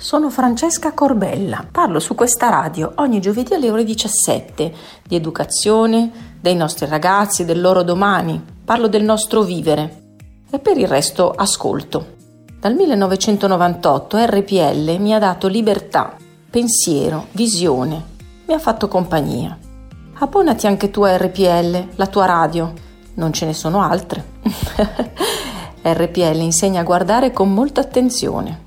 Sono Francesca Corbella. Parlo su questa radio ogni giovedì alle ore 17 di educazione, dei nostri ragazzi, del loro domani. Parlo del nostro vivere. E per il resto ascolto. Dal 1998 RPL mi ha dato libertà, pensiero, visione. Mi ha fatto compagnia. Abbonati anche tu a RPL, la tua radio. Non ce ne sono altre. RPL insegna a guardare con molta attenzione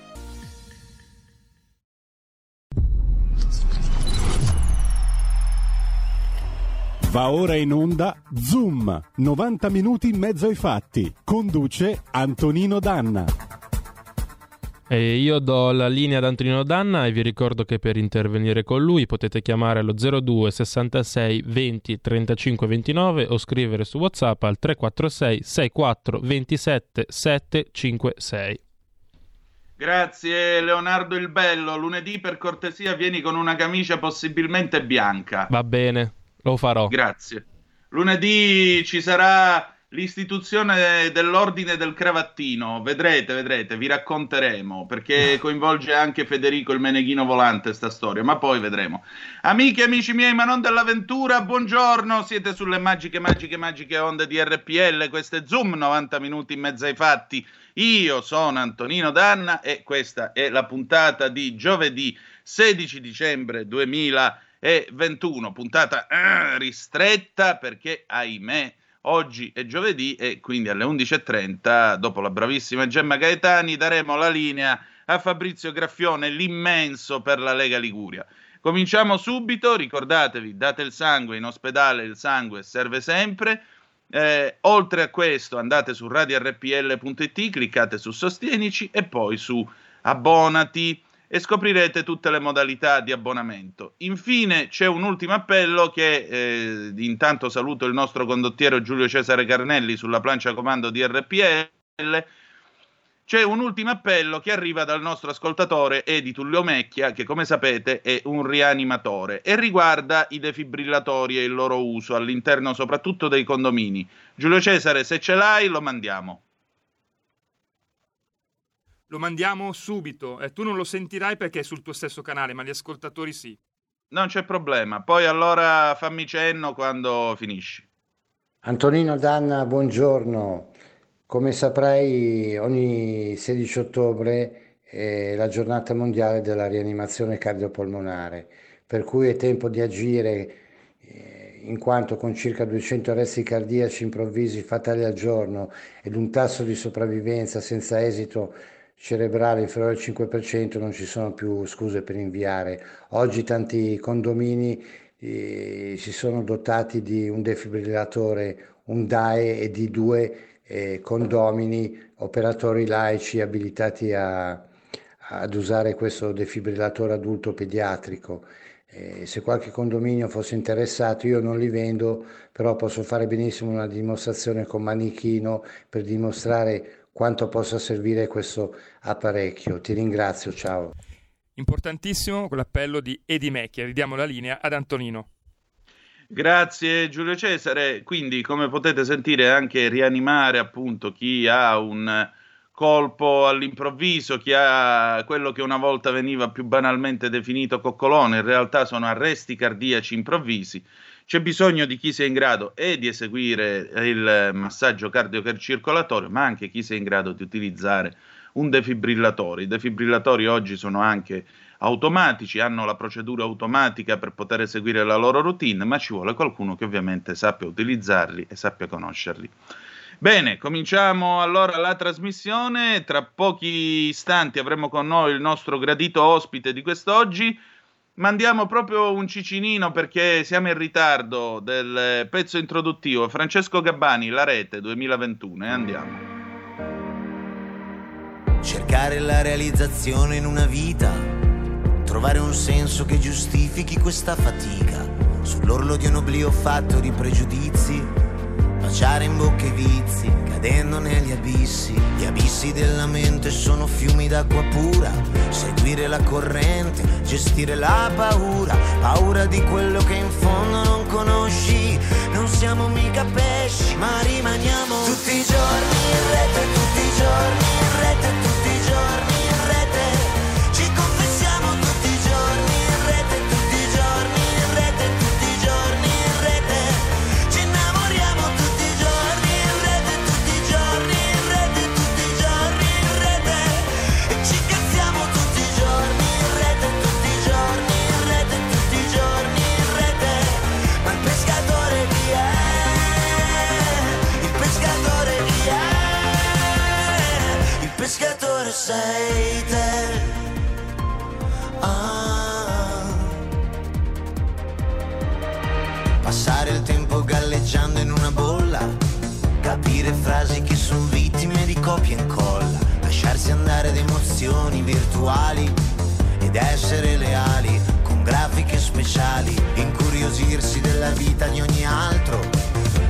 Va ora in onda Zoom, 90 minuti in mezzo ai fatti. Conduce Antonino Danna. E io do la linea ad Antonino Danna e vi ricordo che per intervenire con lui potete chiamare allo 02 66 20 35 29 o scrivere su WhatsApp al 346 64 27 756. Grazie Leonardo il Bello. Lunedì per cortesia vieni con una camicia possibilmente bianca. Va bene. Lo farò. Grazie. Lunedì ci sarà l'istituzione dell'ordine del cravattino. Vedrete, vedrete, vi racconteremo perché coinvolge anche Federico il Meneghino volante sta storia, ma poi vedremo. Amiche e amici miei, ma non dell'avventura, buongiorno. Siete sulle magiche, magiche, magiche onde di RPL. Questo è Zoom 90 minuti in mezzo ai fatti. Io sono Antonino Danna e questa è la puntata di giovedì 16 dicembre 2020 e 21, puntata eh, ristretta perché ahimè oggi è giovedì e quindi alle 11.30 dopo la bravissima Gemma Gaetani daremo la linea a Fabrizio Graffione, l'immenso per la Lega Liguria. Cominciamo subito, ricordatevi, date il sangue, in ospedale il sangue serve sempre. Eh, oltre a questo andate su radiorpl.it, cliccate su Sostienici e poi su Abbonati e scoprirete tutte le modalità di abbonamento. Infine c'è un ultimo appello che eh, intanto saluto il nostro condottiero Giulio Cesare Carnelli sulla plancia comando di RPL. C'è un ultimo appello che arriva dal nostro ascoltatore Edi Tullio Mecchia, che come sapete è un rianimatore e riguarda i defibrillatori e il loro uso all'interno soprattutto dei condomini. Giulio Cesare, se ce l'hai, lo mandiamo lo mandiamo subito. Eh, tu non lo sentirai perché è sul tuo stesso canale, ma gli ascoltatori sì. Non c'è problema. Poi allora fammi cenno quando finisci. Antonino Danna, buongiorno. Come saprai, ogni 16 ottobre è la giornata mondiale della rianimazione cardiopolmonare, per cui è tempo di agire eh, in quanto con circa 200 arresti cardiaci improvvisi fatali al giorno ed un tasso di sopravvivenza senza esito cerebrale inferiore al 5% non ci sono più scuse per inviare. Oggi tanti condomini eh, si sono dotati di un defibrillatore, un DAE e di due eh, condomini, operatori laici abilitati a, ad usare questo defibrillatore adulto pediatrico. Eh, se qualche condominio fosse interessato, io non li vendo, però posso fare benissimo una dimostrazione con manichino per dimostrare quanto possa servire questo apparecchio. Ti ringrazio, ciao. Importantissimo quell'appello di Edi Mecchia. Ridiamo la linea ad Antonino. Grazie Giulio Cesare. Quindi, come potete sentire, anche rianimare appunto chi ha un colpo all'improvviso, chi ha quello che una volta veniva più banalmente definito coccolone, in realtà sono arresti cardiaci improvvisi c'è bisogno di chi sia in grado e di eseguire il massaggio cardiocircolatorio, ma anche chi sia in grado di utilizzare un defibrillatore. I defibrillatori oggi sono anche automatici, hanno la procedura automatica per poter eseguire la loro routine, ma ci vuole qualcuno che ovviamente sappia utilizzarli e sappia conoscerli. Bene, cominciamo allora la trasmissione. Tra pochi istanti avremo con noi il nostro gradito ospite di quest'oggi, mandiamo proprio un cicinino perché siamo in ritardo del pezzo introduttivo. Francesco Gabbani, La Rete 2021, e andiamo. Cercare la realizzazione in una vita, trovare un senso che giustifichi questa fatica, sull'orlo di un oblio fatto di pregiudizi, marciare in bocca ai vizi, cadendo negli abissi. Gli abissi della mente sono fiumi d'acqua pura, seguire la corrente, gestire la paura, paura di quello che in fondo non conosci. Non siamo mica pesci, ma rimaniamo tutti i giorni in rete, tutti i giorni in rete, tutti i giorni te. Ah. Passare il tempo galleggiando in una bolla, capire frasi che sono vittime di copia e incolla, lasciarsi andare ad emozioni virtuali ed essere leali con grafiche speciali, incuriosirsi della vita di ogni altro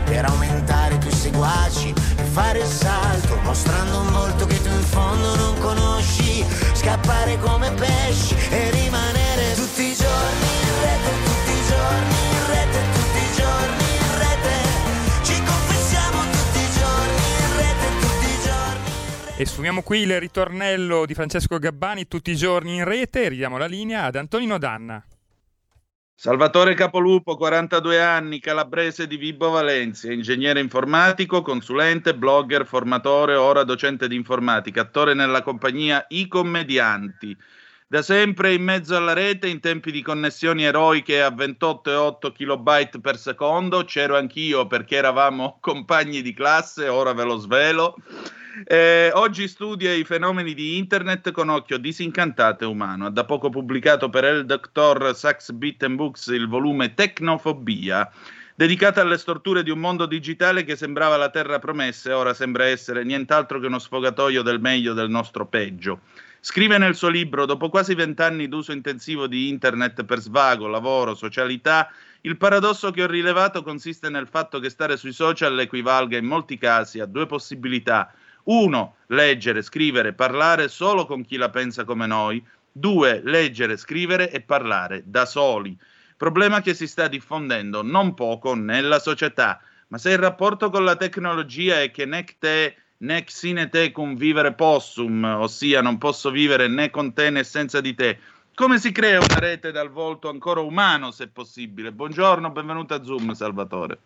per aumentare i tuoi seguaci fare il salto, mostrando un volto che tu in fondo non conosci, scappare come pesci e rimanere tutti i giorni in rete, tutti i giorni in rete, tutti i giorni in rete. Ci confessiamo tutti i giorni in rete, tutti i giorni. E sfumiamo qui il ritornello di Francesco Gabbani tutti i giorni in rete ridiamo la linea ad Antonino Danna. Salvatore Capolupo, 42 anni, calabrese di Vibo Valencia, ingegnere informatico, consulente, blogger, formatore, ora docente di informatica, attore nella compagnia I Commedianti. Da sempre in mezzo alla rete, in tempi di connessioni eroiche a 28,8 kilobyte per secondo, c'ero anch'io perché eravamo compagni di classe, ora ve lo svelo. Eh, oggi studia i fenomeni di internet con occhio disincantato e umano. Ha da poco pubblicato per il Dr. Sax Beaten Books il volume Tecnofobia, dedicata alle storture di un mondo digitale che sembrava la terra promessa e ora sembra essere nient'altro che uno sfogatoio del meglio del nostro peggio. Scrive nel suo libro, dopo quasi vent'anni d'uso intensivo di internet per svago, lavoro, socialità, il paradosso che ho rilevato consiste nel fatto che stare sui social equivalga in molti casi a due possibilità. Uno, leggere, scrivere, parlare solo con chi la pensa come noi. Due, leggere, scrivere e parlare da soli. Problema che si sta diffondendo non poco nella società. Ma se il rapporto con la tecnologia è che nec te nec sine te vivere possum, ossia non posso vivere né con te né senza di te, come si crea una rete dal volto ancora umano, se possibile? Buongiorno, benvenuto a Zoom, Salvatore.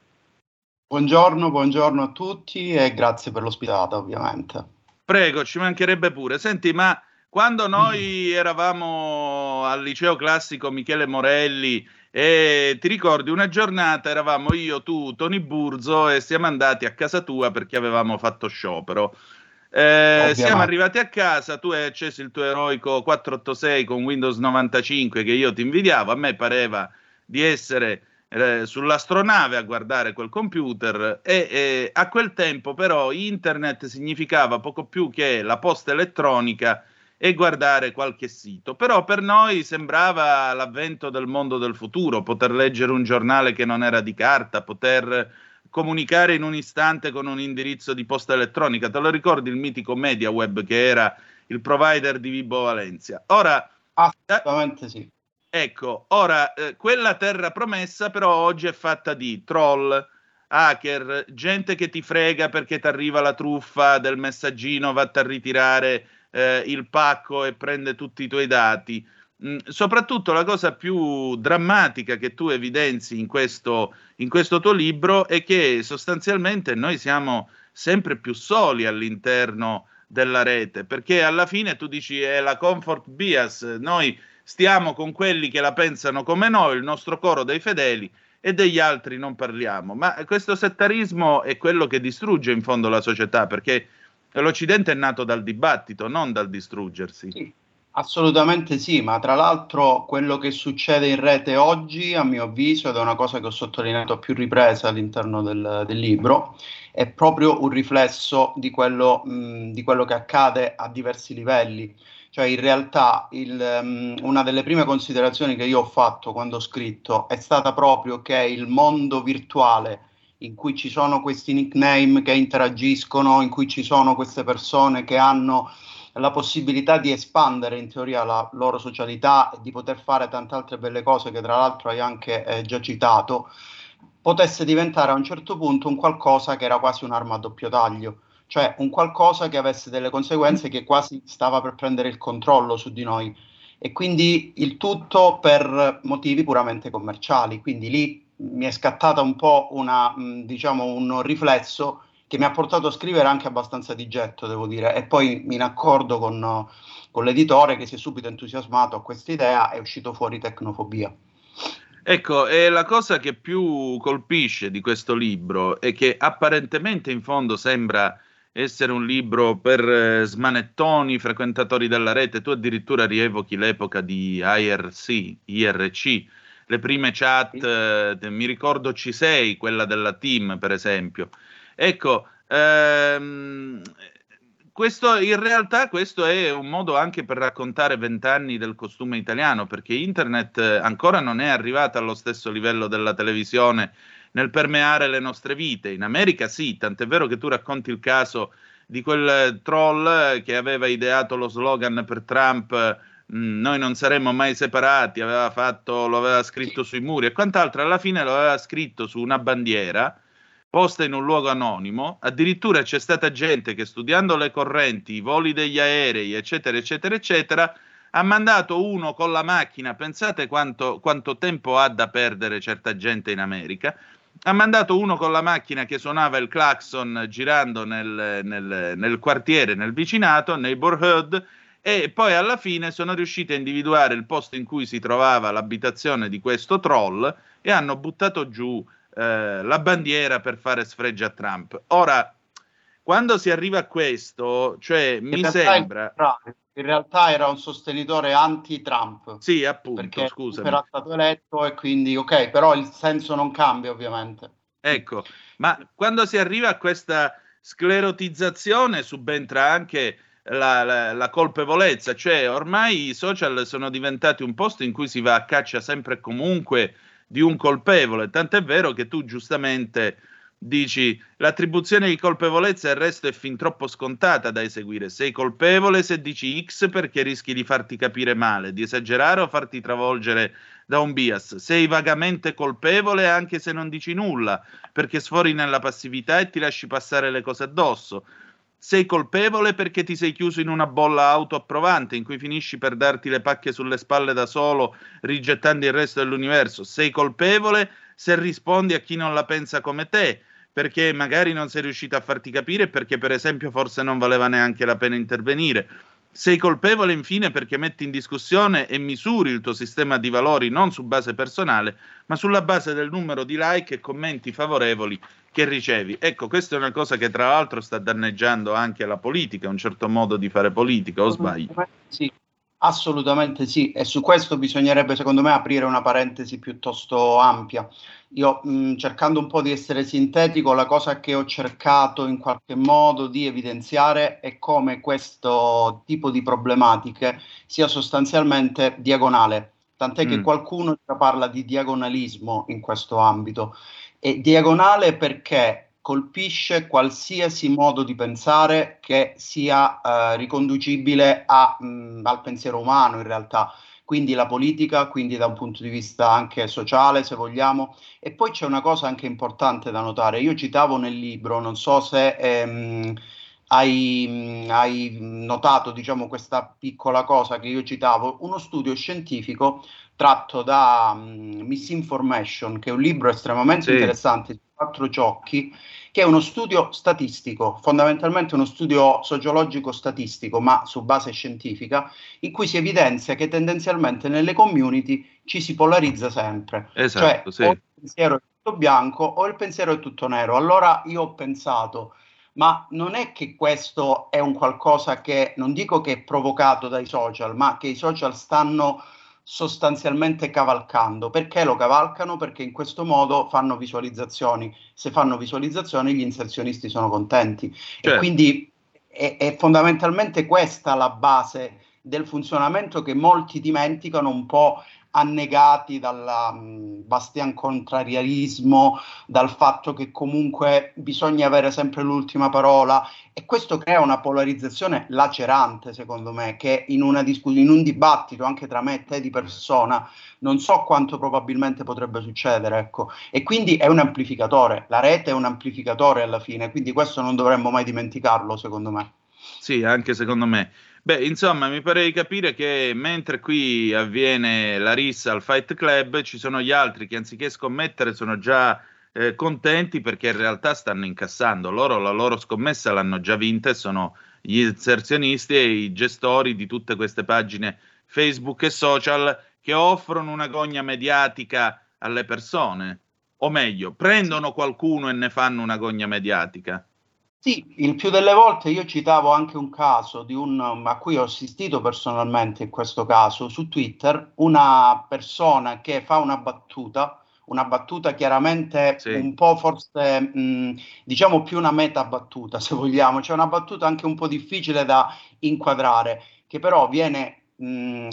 Buongiorno, buongiorno a tutti e grazie per l'ospitata, ovviamente. Prego, ci mancherebbe pure. Senti, ma quando noi eravamo al liceo classico Michele Morelli e ti ricordi una giornata eravamo io, tu, Tony Burzo e siamo andati a casa tua perché avevamo fatto sciopero. Eh, siamo arrivati a casa, tu hai acceso il tuo eroico 486 con Windows 95 che io ti invidiavo, a me pareva di essere sull'astronave a guardare quel computer e eh, a quel tempo però internet significava poco più che la posta elettronica e guardare qualche sito. Però per noi sembrava l'avvento del mondo del futuro, poter leggere un giornale che non era di carta, poter comunicare in un istante con un indirizzo di posta elettronica. Te lo ricordi il mitico MediaWeb che era il provider di Vibo Valencia? Ora, assolutamente sì. Ecco, ora eh, quella terra promessa però oggi è fatta di troll, hacker, gente che ti frega perché ti arriva la truffa del messaggino, vatta a ritirare eh, il pacco e prende tutti i tuoi dati. Mm, soprattutto la cosa più drammatica che tu evidenzi in questo, in questo tuo libro è che sostanzialmente noi siamo sempre più soli all'interno della rete, perché alla fine tu dici è la comfort bias, noi stiamo con quelli che la pensano come noi, il nostro coro dei fedeli, e degli altri non parliamo. Ma questo settarismo è quello che distrugge in fondo la società, perché l'Occidente è nato dal dibattito, non dal distruggersi. Sì, assolutamente sì, ma tra l'altro quello che succede in rete oggi, a mio avviso, ed è una cosa che ho sottolineato a più riprese all'interno del, del libro, è proprio un riflesso di quello, mh, di quello che accade a diversi livelli. Cioè, in realtà, il, um, una delle prime considerazioni che io ho fatto quando ho scritto è stata proprio che il mondo virtuale in cui ci sono questi nickname che interagiscono, in cui ci sono queste persone che hanno la possibilità di espandere in teoria la loro socialità e di poter fare tante altre belle cose che tra l'altro hai anche eh, già citato, potesse diventare a un certo punto un qualcosa che era quasi un'arma a doppio taglio, cioè un qualcosa che avesse delle conseguenze che quasi stava per prendere il controllo su di noi. E quindi il tutto per motivi puramente commerciali, quindi lì mi è scattata un po' una, diciamo, un riflesso che mi ha portato a scrivere anche abbastanza di getto, devo dire, e poi in accordo con, con l'editore che si è subito entusiasmato a questa idea è uscito fuori Tecnofobia. Ecco, e la cosa che più colpisce di questo libro è che apparentemente in fondo sembra essere un libro per eh, smanettoni, frequentatori della rete, tu addirittura rievochi l'epoca di IRC, IRC, le prime chat, eh, mi ricordo C6, quella della team per esempio. Ecco, ehm, questo, in realtà questo è un modo anche per raccontare vent'anni del costume italiano, perché internet ancora non è arrivata allo stesso livello della televisione nel permeare le nostre vite. In America sì, tant'è vero che tu racconti il caso di quel troll che aveva ideato lo slogan per Trump Mm, noi non saremmo mai separati, aveva fatto, lo aveva scritto sui muri e quant'altro, alla fine lo aveva scritto su una bandiera posta in un luogo anonimo, addirittura c'è stata gente che studiando le correnti, i voli degli aerei, eccetera, eccetera, eccetera, ha mandato uno con la macchina, pensate quanto, quanto tempo ha da perdere certa gente in America, ha mandato uno con la macchina che suonava il clacson girando nel, nel, nel quartiere, nel vicinato, neighborhood, e poi alla fine sono riusciti a individuare il posto in cui si trovava l'abitazione di questo troll e hanno buttato giù eh, la bandiera per fare sfregio a Trump. Ora, quando si arriva a questo, cioè mi sembra... In realtà era un sostenitore anti-Trump. Sì, appunto, scusa. Era stato eletto e quindi, ok, però il senso non cambia ovviamente. Ecco, ma quando si arriva a questa sclerotizzazione subentra anche la, la, la, colpevolezza, cioè ormai i social sono diventati un posto in cui si va a caccia sempre e comunque di un colpevole, tant'è vero che tu giustamente dici l'attribuzione di colpevolezza il resto è fin troppo scontata da eseguire, sei colpevole se dici X perché rischi di farti capire male, di esagerare o farti travolgere da un bias, sei vagamente colpevole anche se non dici nulla perché sfori nella passività e ti lasci passare le cose addosso. Sei colpevole perché ti sei chiuso in una bolla autoapprovante in cui finisci per darti le pacche sulle spalle da solo, rigettando il resto dell'universo. Sei colpevole se rispondi a chi non la pensa come te, perché magari non sei riuscito a farti capire perché per esempio forse non valeva neanche la pena intervenire. Sei colpevole infine perché metti in discussione e misuri il tuo sistema di valori non su base personale, ma sulla base del numero di like e commenti favorevoli che ricevi. Ecco, questa è una cosa che tra l'altro sta danneggiando anche la politica, un certo modo di fare politica, o sbaglio? Sì, assolutamente sì, e su questo bisognerebbe secondo me aprire una parentesi piuttosto ampia. Io mh, cercando un po' di essere sintetico, la cosa che ho cercato in qualche modo di evidenziare è come questo tipo di problematiche sia sostanzialmente diagonale, tant'è mm. che qualcuno parla di diagonalismo in questo ambito. E diagonale perché colpisce qualsiasi modo di pensare che sia eh, riconducibile a, mh, al pensiero umano in realtà, quindi la politica, quindi da un punto di vista anche sociale se vogliamo. E poi c'è una cosa anche importante da notare, io citavo nel libro, non so se... Ehm, hai, hai, notato diciamo, questa piccola cosa che io citavo, uno studio scientifico tratto da um, Misinformation, che è un libro estremamente sì. interessante di quattro ciocchi, che è uno studio statistico, fondamentalmente uno studio sociologico statistico, ma su base scientifica, in cui si evidenzia che tendenzialmente nelle community ci si polarizza sempre. Esatto, cioè, sì. o il pensiero è tutto bianco o il pensiero è tutto nero. Allora io ho pensato, ma non è che questo è un qualcosa che, non dico che è provocato dai social, ma che i social stanno sostanzialmente cavalcando. Perché lo cavalcano? Perché in questo modo fanno visualizzazioni. Se fanno visualizzazioni gli inserzionisti sono contenti. Certo. E quindi è, è, fondamentalmente questa la base del funzionamento che molti dimenticano un po' annegati dal um, bastian contrariarismo, dal fatto che comunque bisogna avere sempre l'ultima parola e questo crea una polarizzazione lacerante, secondo me, che in, una discuss- in un dibattito anche tra me e te di persona non so quanto probabilmente potrebbe succedere, ecco. E quindi è un amplificatore, la rete è un amplificatore alla fine, quindi questo non dovremmo mai dimenticarlo, secondo me. Sì, anche secondo me. Beh, insomma, mi pare di capire che mentre qui avviene la rissa al Fight Club, ci sono gli altri che anziché scommettere sono già eh, contenti perché in realtà stanno incassando. Loro la loro scommessa l'hanno già vinta e sono gli inserzionisti e i gestori di tutte queste pagine Facebook e social che offrono una gogna mediatica alle persone. O meglio, prendono qualcuno e ne fanno una gogna mediatica. Sì, il più delle volte io citavo anche un caso di un, a cui ho assistito personalmente in questo caso su Twitter, una persona che fa una battuta, una battuta chiaramente sì. un po' forse mh, diciamo più una meta battuta se vogliamo, cioè una battuta anche un po' difficile da inquadrare, che però viene mh,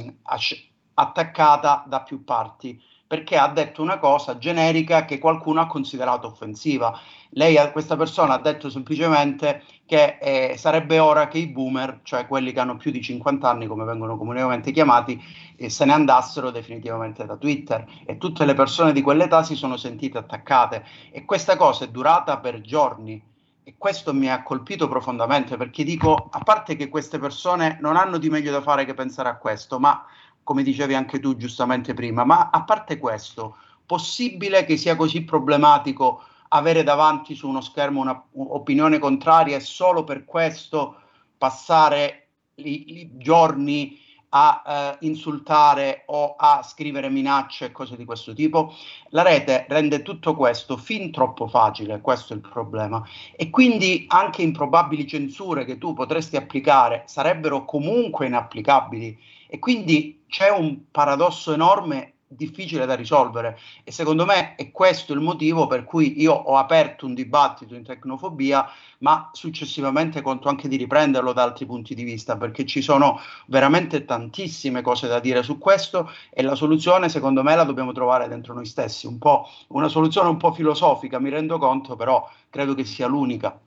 attaccata da più parti perché ha detto una cosa generica che qualcuno ha considerato offensiva. Lei, questa persona, ha detto semplicemente che eh, sarebbe ora che i boomer, cioè quelli che hanno più di 50 anni, come vengono comunemente chiamati, eh, se ne andassero definitivamente da Twitter. E tutte le persone di quell'età si sono sentite attaccate. E questa cosa è durata per giorni. E questo mi ha colpito profondamente perché dico, a parte che queste persone non hanno di meglio da fare che pensare a questo, ma come dicevi anche tu giustamente prima, ma a parte questo, possibile che sia così problematico avere davanti su uno schermo un'opinione contraria e solo per questo passare i, i giorni a eh, insultare o a scrivere minacce e cose di questo tipo. La rete rende tutto questo fin troppo facile, questo è il problema. E quindi anche improbabili censure che tu potresti applicare sarebbero comunque inapplicabili e quindi c'è un paradosso enorme difficile da risolvere. E secondo me è questo il motivo per cui io ho aperto un dibattito in tecnofobia ma successivamente conto anche di riprenderlo da altri punti di vista perché ci sono veramente tantissime cose da dire su questo e la soluzione secondo me la dobbiamo trovare dentro noi stessi. Un po' una soluzione un po' filosofica mi rendo conto però credo che sia l'unica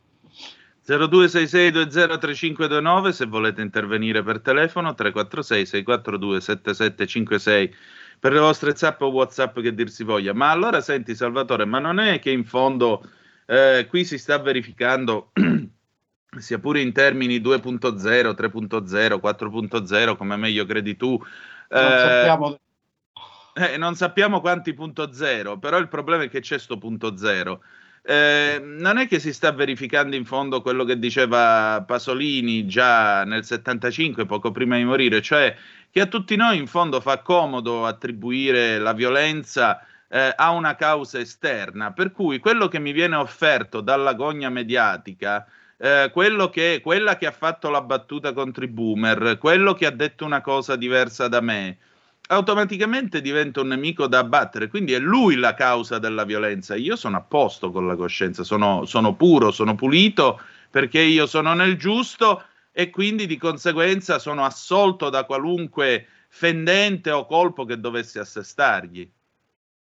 0266203529 se volete intervenire per telefono 346 642 7756 per le vostre zap o whatsapp che dir si voglia. Ma allora senti Salvatore ma non è che in fondo eh, qui si sta verificando sia pure in termini 2.0 3.0 4.0 come meglio credi tu eh, non sappiamo. eh, non sappiamo quanti punto zero, però il problema è che c'è sto punto zero. Eh, non è che si sta verificando in fondo quello che diceva Pasolini già nel 75, poco prima di morire, cioè che a tutti noi in fondo fa comodo attribuire la violenza eh, a una causa esterna, per cui quello che mi viene offerto dalla gogna mediatica, eh, che, quella che ha fatto la battuta contro i boomer, quello che ha detto una cosa diversa da me, automaticamente diventa un nemico da abbattere, quindi è lui la causa della violenza. Io sono a posto con la coscienza, sono, sono puro, sono pulito perché io sono nel giusto e quindi di conseguenza sono assolto da qualunque fendente o colpo che dovesse assestargli.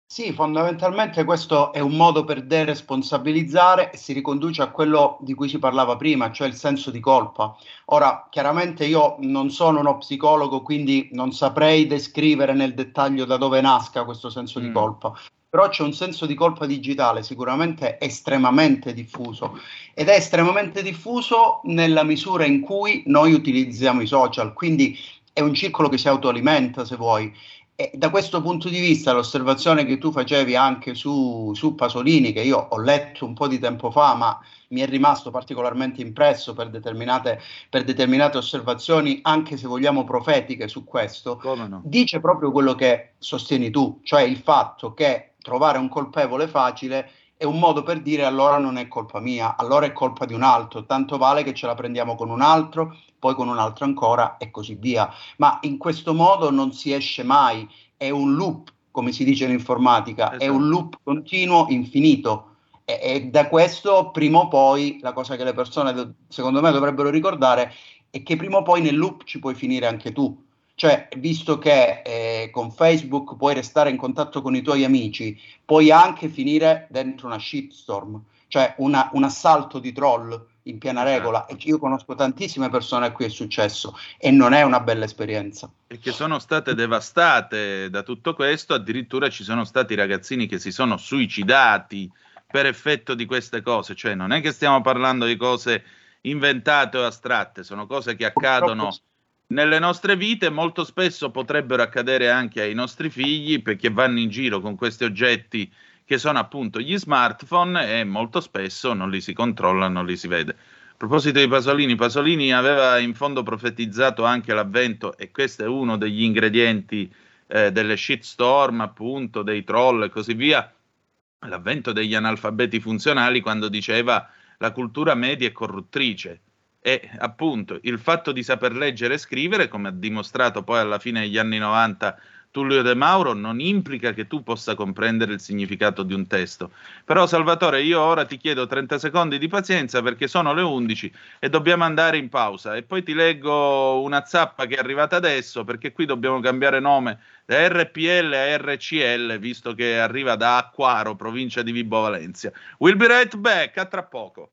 Sì, fondamentalmente questo è un modo per deresponsabilizzare e si riconduce a quello di cui si parlava prima, cioè il senso di colpa. Ora, chiaramente io non sono uno psicologo, quindi non saprei descrivere nel dettaglio da dove nasca questo senso mm. di colpa, però c'è un senso di colpa digitale sicuramente estremamente diffuso ed è estremamente diffuso nella misura in cui noi utilizziamo i social, quindi è un circolo che si autoalimenta se vuoi e da questo punto di vista, l'osservazione che tu facevi anche su, su, Pasolini, che io ho letto un po' di tempo fa, ma mi è rimasto particolarmente impresso per determinate, per determinate osservazioni, anche se vogliamo profetiche su questo, no? dice proprio quello che sostieni tu, cioè il fatto che trovare un colpevole facile è un modo per dire allora non è colpa mia, allora è colpa di un altro, tanto vale che ce la prendiamo con un altro poi con un altro ancora e così via. Ma in questo modo non si esce mai, è un loop, come si dice in informatica, esatto. è un esatto. loop continuo, infinito. E, e, da questo prima o poi la cosa che le persone secondo me dovrebbero ricordare è che prima o poi nel loop ci puoi finire anche tu. Cioè, visto che eh, con Facebook puoi restare in contatto con i tuoi amici, puoi anche finire dentro una shitstorm, cioè una, un assalto di troll in piena esatto. regola. E io conosco tantissime persone a cui è successo e non è una bella esperienza. E che sono state devastate da tutto questo, addirittura ci sono stati ragazzini che si sono suicidati per effetto di queste cose, cioè non è che stiamo parlando di cose inventate o astratte, sono cose che accadono nelle nostre vite, molto spesso potrebbero accadere anche ai nostri figli perché vanno in giro con questi oggetti che sono appunto gli smartphone e molto spesso non li si controlla, non li si vede. A proposito di Pasolini, Pasolini aveva in fondo profetizzato anche l'avvento, e questo è uno degli ingredienti eh, delle shitstorm, appunto, dei troll e così via, l'avvento degli analfabeti funzionali quando diceva la cultura media è corruttrice. E appunto il fatto di saper leggere e scrivere, come ha dimostrato poi alla fine degli anni 90 Tullio De Mauro non implica che tu possa comprendere il significato di un testo. Però Salvatore, io ora ti chiedo 30 secondi di pazienza perché sono le 11 e dobbiamo andare in pausa e poi ti leggo una zappa che è arrivata adesso perché qui dobbiamo cambiare nome da RPL a RCL visto che arriva da Acquaro, provincia di Vibo Valencia. We'll be right back, a tra poco.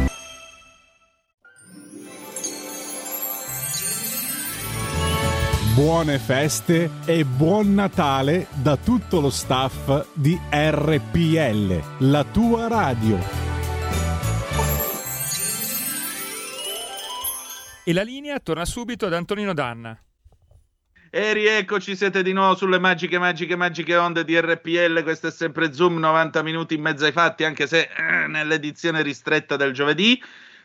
Buone feste e buon Natale da tutto lo staff di RPL, la tua radio. E la linea torna subito ad Antonino Danna. E rieccoci, siete di nuovo sulle magiche, magiche, magiche onde di RPL. Questo è sempre Zoom, 90 minuti in mezzo ai fatti, anche se eh, nell'edizione ristretta del giovedì.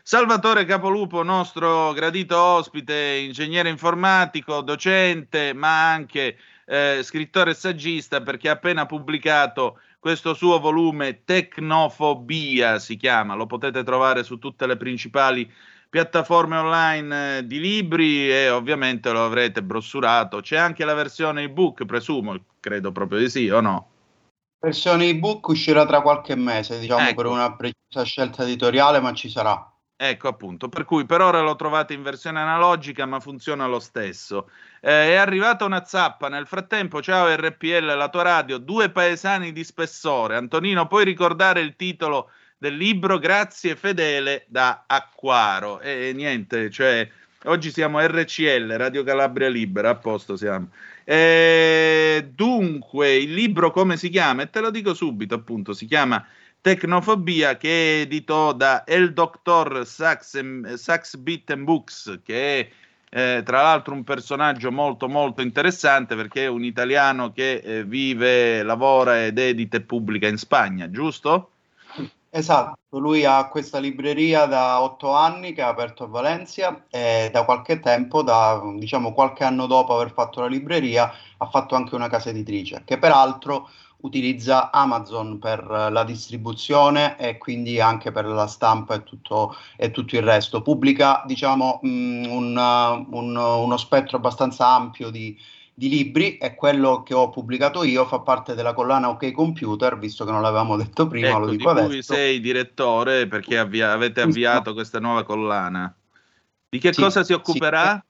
Salvatore Capolupo, nostro gradito ospite, ingegnere informatico, docente, ma anche eh, scrittore e saggista, perché ha appena pubblicato questo suo volume Tecnofobia, si chiama, lo potete trovare su tutte le principali piattaforme online eh, di libri e ovviamente lo avrete brossurato. C'è anche la versione ebook, presumo, credo proprio di sì o no? Versione ebook uscirà tra qualche mese, diciamo ecco. per una precisa scelta editoriale, ma ci sarà. Ecco appunto, per cui per ora lo trovate in versione analogica, ma funziona lo stesso. Eh, è arrivata una zappa nel frattempo. Ciao RPL, la tua radio, due paesani di spessore. Antonino, puoi ricordare il titolo del libro? Grazie fedele da Acquaro. E niente, cioè oggi siamo RCL, Radio Calabria Libera, a posto siamo. Eh, dunque, il libro come si chiama? E te lo dico subito, appunto, si chiama Tecnofobia che editò da El Doctor Sax, Sax Bitten Books, che è eh, tra l'altro un personaggio molto molto interessante perché è un italiano che eh, vive, lavora ed edita e pubblica in Spagna, giusto? Esatto, lui ha questa libreria da otto anni che ha aperto a Valencia e da qualche tempo, da diciamo qualche anno dopo aver fatto la libreria, ha fatto anche una casa editrice che peraltro utilizza Amazon per la distribuzione e quindi anche per la stampa e tutto, e tutto il resto. Pubblica diciamo, mh, mm, un, un, uno spettro abbastanza ampio di, di libri e quello che ho pubblicato io fa parte della collana OK Computer, visto che non l'avevamo detto prima, ecco, lo dico di adesso. sei direttore perché avvia- avete avviato questa nuova collana. Di che sì, cosa si occuperà? Sì.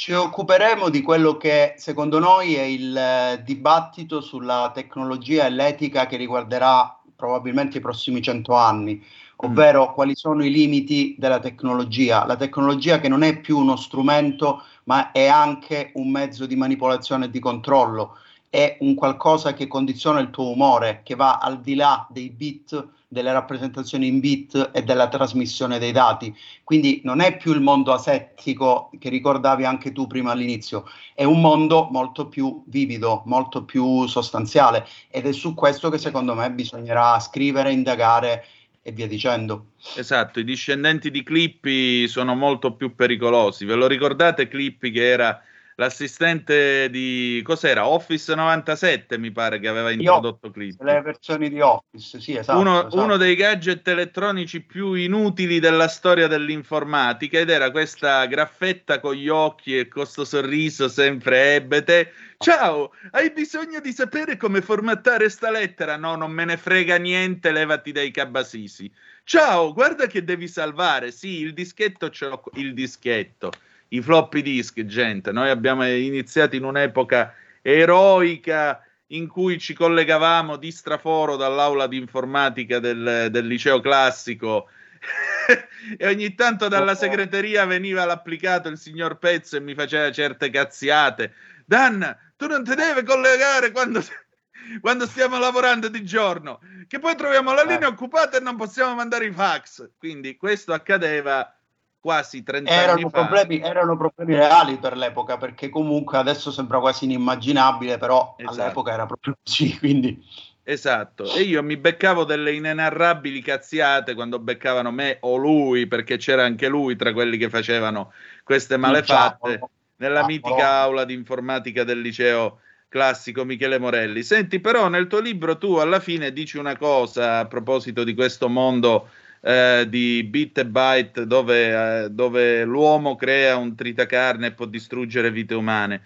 Ci occuperemo di quello che secondo noi è il eh, dibattito sulla tecnologia e l'etica che riguarderà probabilmente i prossimi cento anni, mm. ovvero mm. quali sono i limiti della tecnologia. La tecnologia che non è più uno strumento, ma è anche un mezzo di manipolazione e di controllo è un qualcosa che condiziona il tuo umore, che va al di là dei bit, delle rappresentazioni in bit e della trasmissione dei dati. Quindi non è più il mondo asettico che ricordavi anche tu prima all'inizio, è un mondo molto più vivido, molto più sostanziale ed è su questo che secondo me bisognerà scrivere, indagare e via dicendo. Esatto, i discendenti di Clippy sono molto più pericolosi. Ve lo ricordate Clippy che era l'assistente di cos'era? Office 97 mi pare che aveva introdotto Clip. Le versioni di Office, sì, esatto uno, esatto. uno, dei gadget elettronici più inutili della storia dell'informatica ed era questa graffetta con gli occhi e questo sorriso sempre ebete. Ciao, hai bisogno di sapere come formattare sta lettera? No, non me ne frega niente, levati dai cabasisi. Ciao, guarda che devi salvare. Sì, il dischetto ce l'ho, il dischetto i floppy disk, gente. Noi abbiamo iniziato in un'epoca eroica in cui ci collegavamo di straforo dall'aula di informatica del, del liceo classico e ogni tanto dalla segreteria veniva l'applicato il signor Pezzo e mi faceva certe cazziate. Dan, tu non ti devi collegare quando, quando stiamo lavorando di giorno, che poi troviamo la linea eh. occupata e non possiamo mandare i fax. Quindi questo accadeva quasi 30 erano anni problemi, fa. Erano problemi reali per l'epoca, perché comunque adesso sembra quasi inimmaginabile, però esatto. all'epoca era proprio così, quindi... Esatto, e io mi beccavo delle inenarrabili cazziate quando beccavano me o lui, perché c'era anche lui tra quelli che facevano queste malefatte nella mitica aula di informatica del liceo classico Michele Morelli. Senti, però nel tuo libro tu alla fine dici una cosa a proposito di questo mondo eh, di bit e byte dove, eh, dove l'uomo crea un tritacarne e può distruggere vite umane.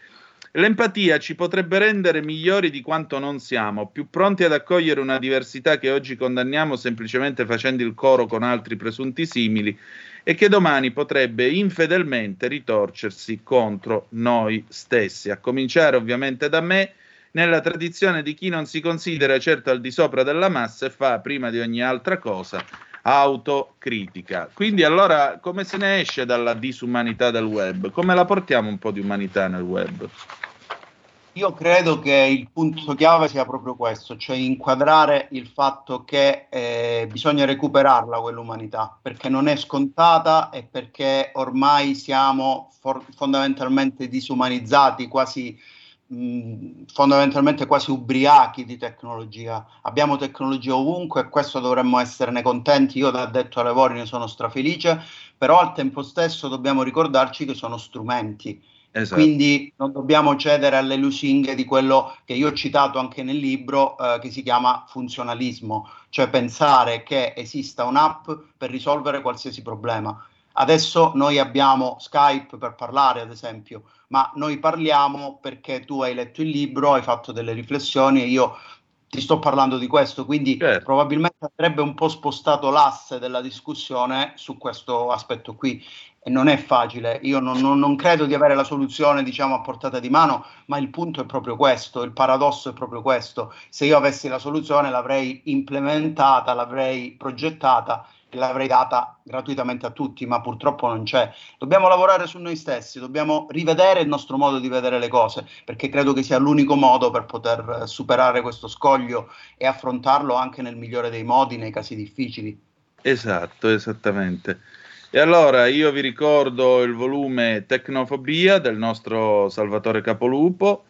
L'empatia ci potrebbe rendere migliori di quanto non siamo, più pronti ad accogliere una diversità che oggi condanniamo semplicemente facendo il coro con altri presunti simili e che domani potrebbe infedelmente ritorcersi contro noi stessi, a cominciare ovviamente da me, nella tradizione di chi non si considera certo al di sopra della massa e fa prima di ogni altra cosa autocritica. Quindi allora come se ne esce dalla disumanità del web? Come la portiamo un po' di umanità nel web? Io credo che il punto chiave sia proprio questo, cioè inquadrare il fatto che eh, bisogna recuperarla quell'umanità, perché non è scontata e perché ormai siamo for- fondamentalmente disumanizzati, quasi fondamentalmente quasi ubriachi di tecnologia. Abbiamo tecnologia ovunque e questo dovremmo esserne contenti. Io da detto ai lavori ne sono strafelice, però al tempo stesso dobbiamo ricordarci che sono strumenti. Esatto. Quindi non dobbiamo cedere alle lusinghe di quello che io ho citato anche nel libro eh, che si chiama funzionalismo, cioè pensare che esista un'app per risolvere qualsiasi problema. Adesso noi abbiamo Skype per parlare, ad esempio, ma noi parliamo perché tu hai letto il libro, hai fatto delle riflessioni e io ti sto parlando di questo, quindi certo. probabilmente andrebbe un po' spostato l'asse della discussione su questo aspetto qui e non è facile. Io non, non, non, credo di avere la soluzione, diciamo, a portata di mano, ma il punto è proprio questo, il paradosso è proprio questo. Se io avessi la soluzione l'avrei implementata, l'avrei progettata l'avrei data gratuitamente a tutti, ma purtroppo non c'è. Dobbiamo lavorare su noi stessi, dobbiamo rivedere il nostro modo di vedere le cose, perché credo che sia l'unico modo per poter superare questo scoglio e affrontarlo anche nel migliore dei modi nei casi difficili. Esatto, esattamente. E allora io vi ricordo il volume Tecnofobia del nostro Salvatore Capolupo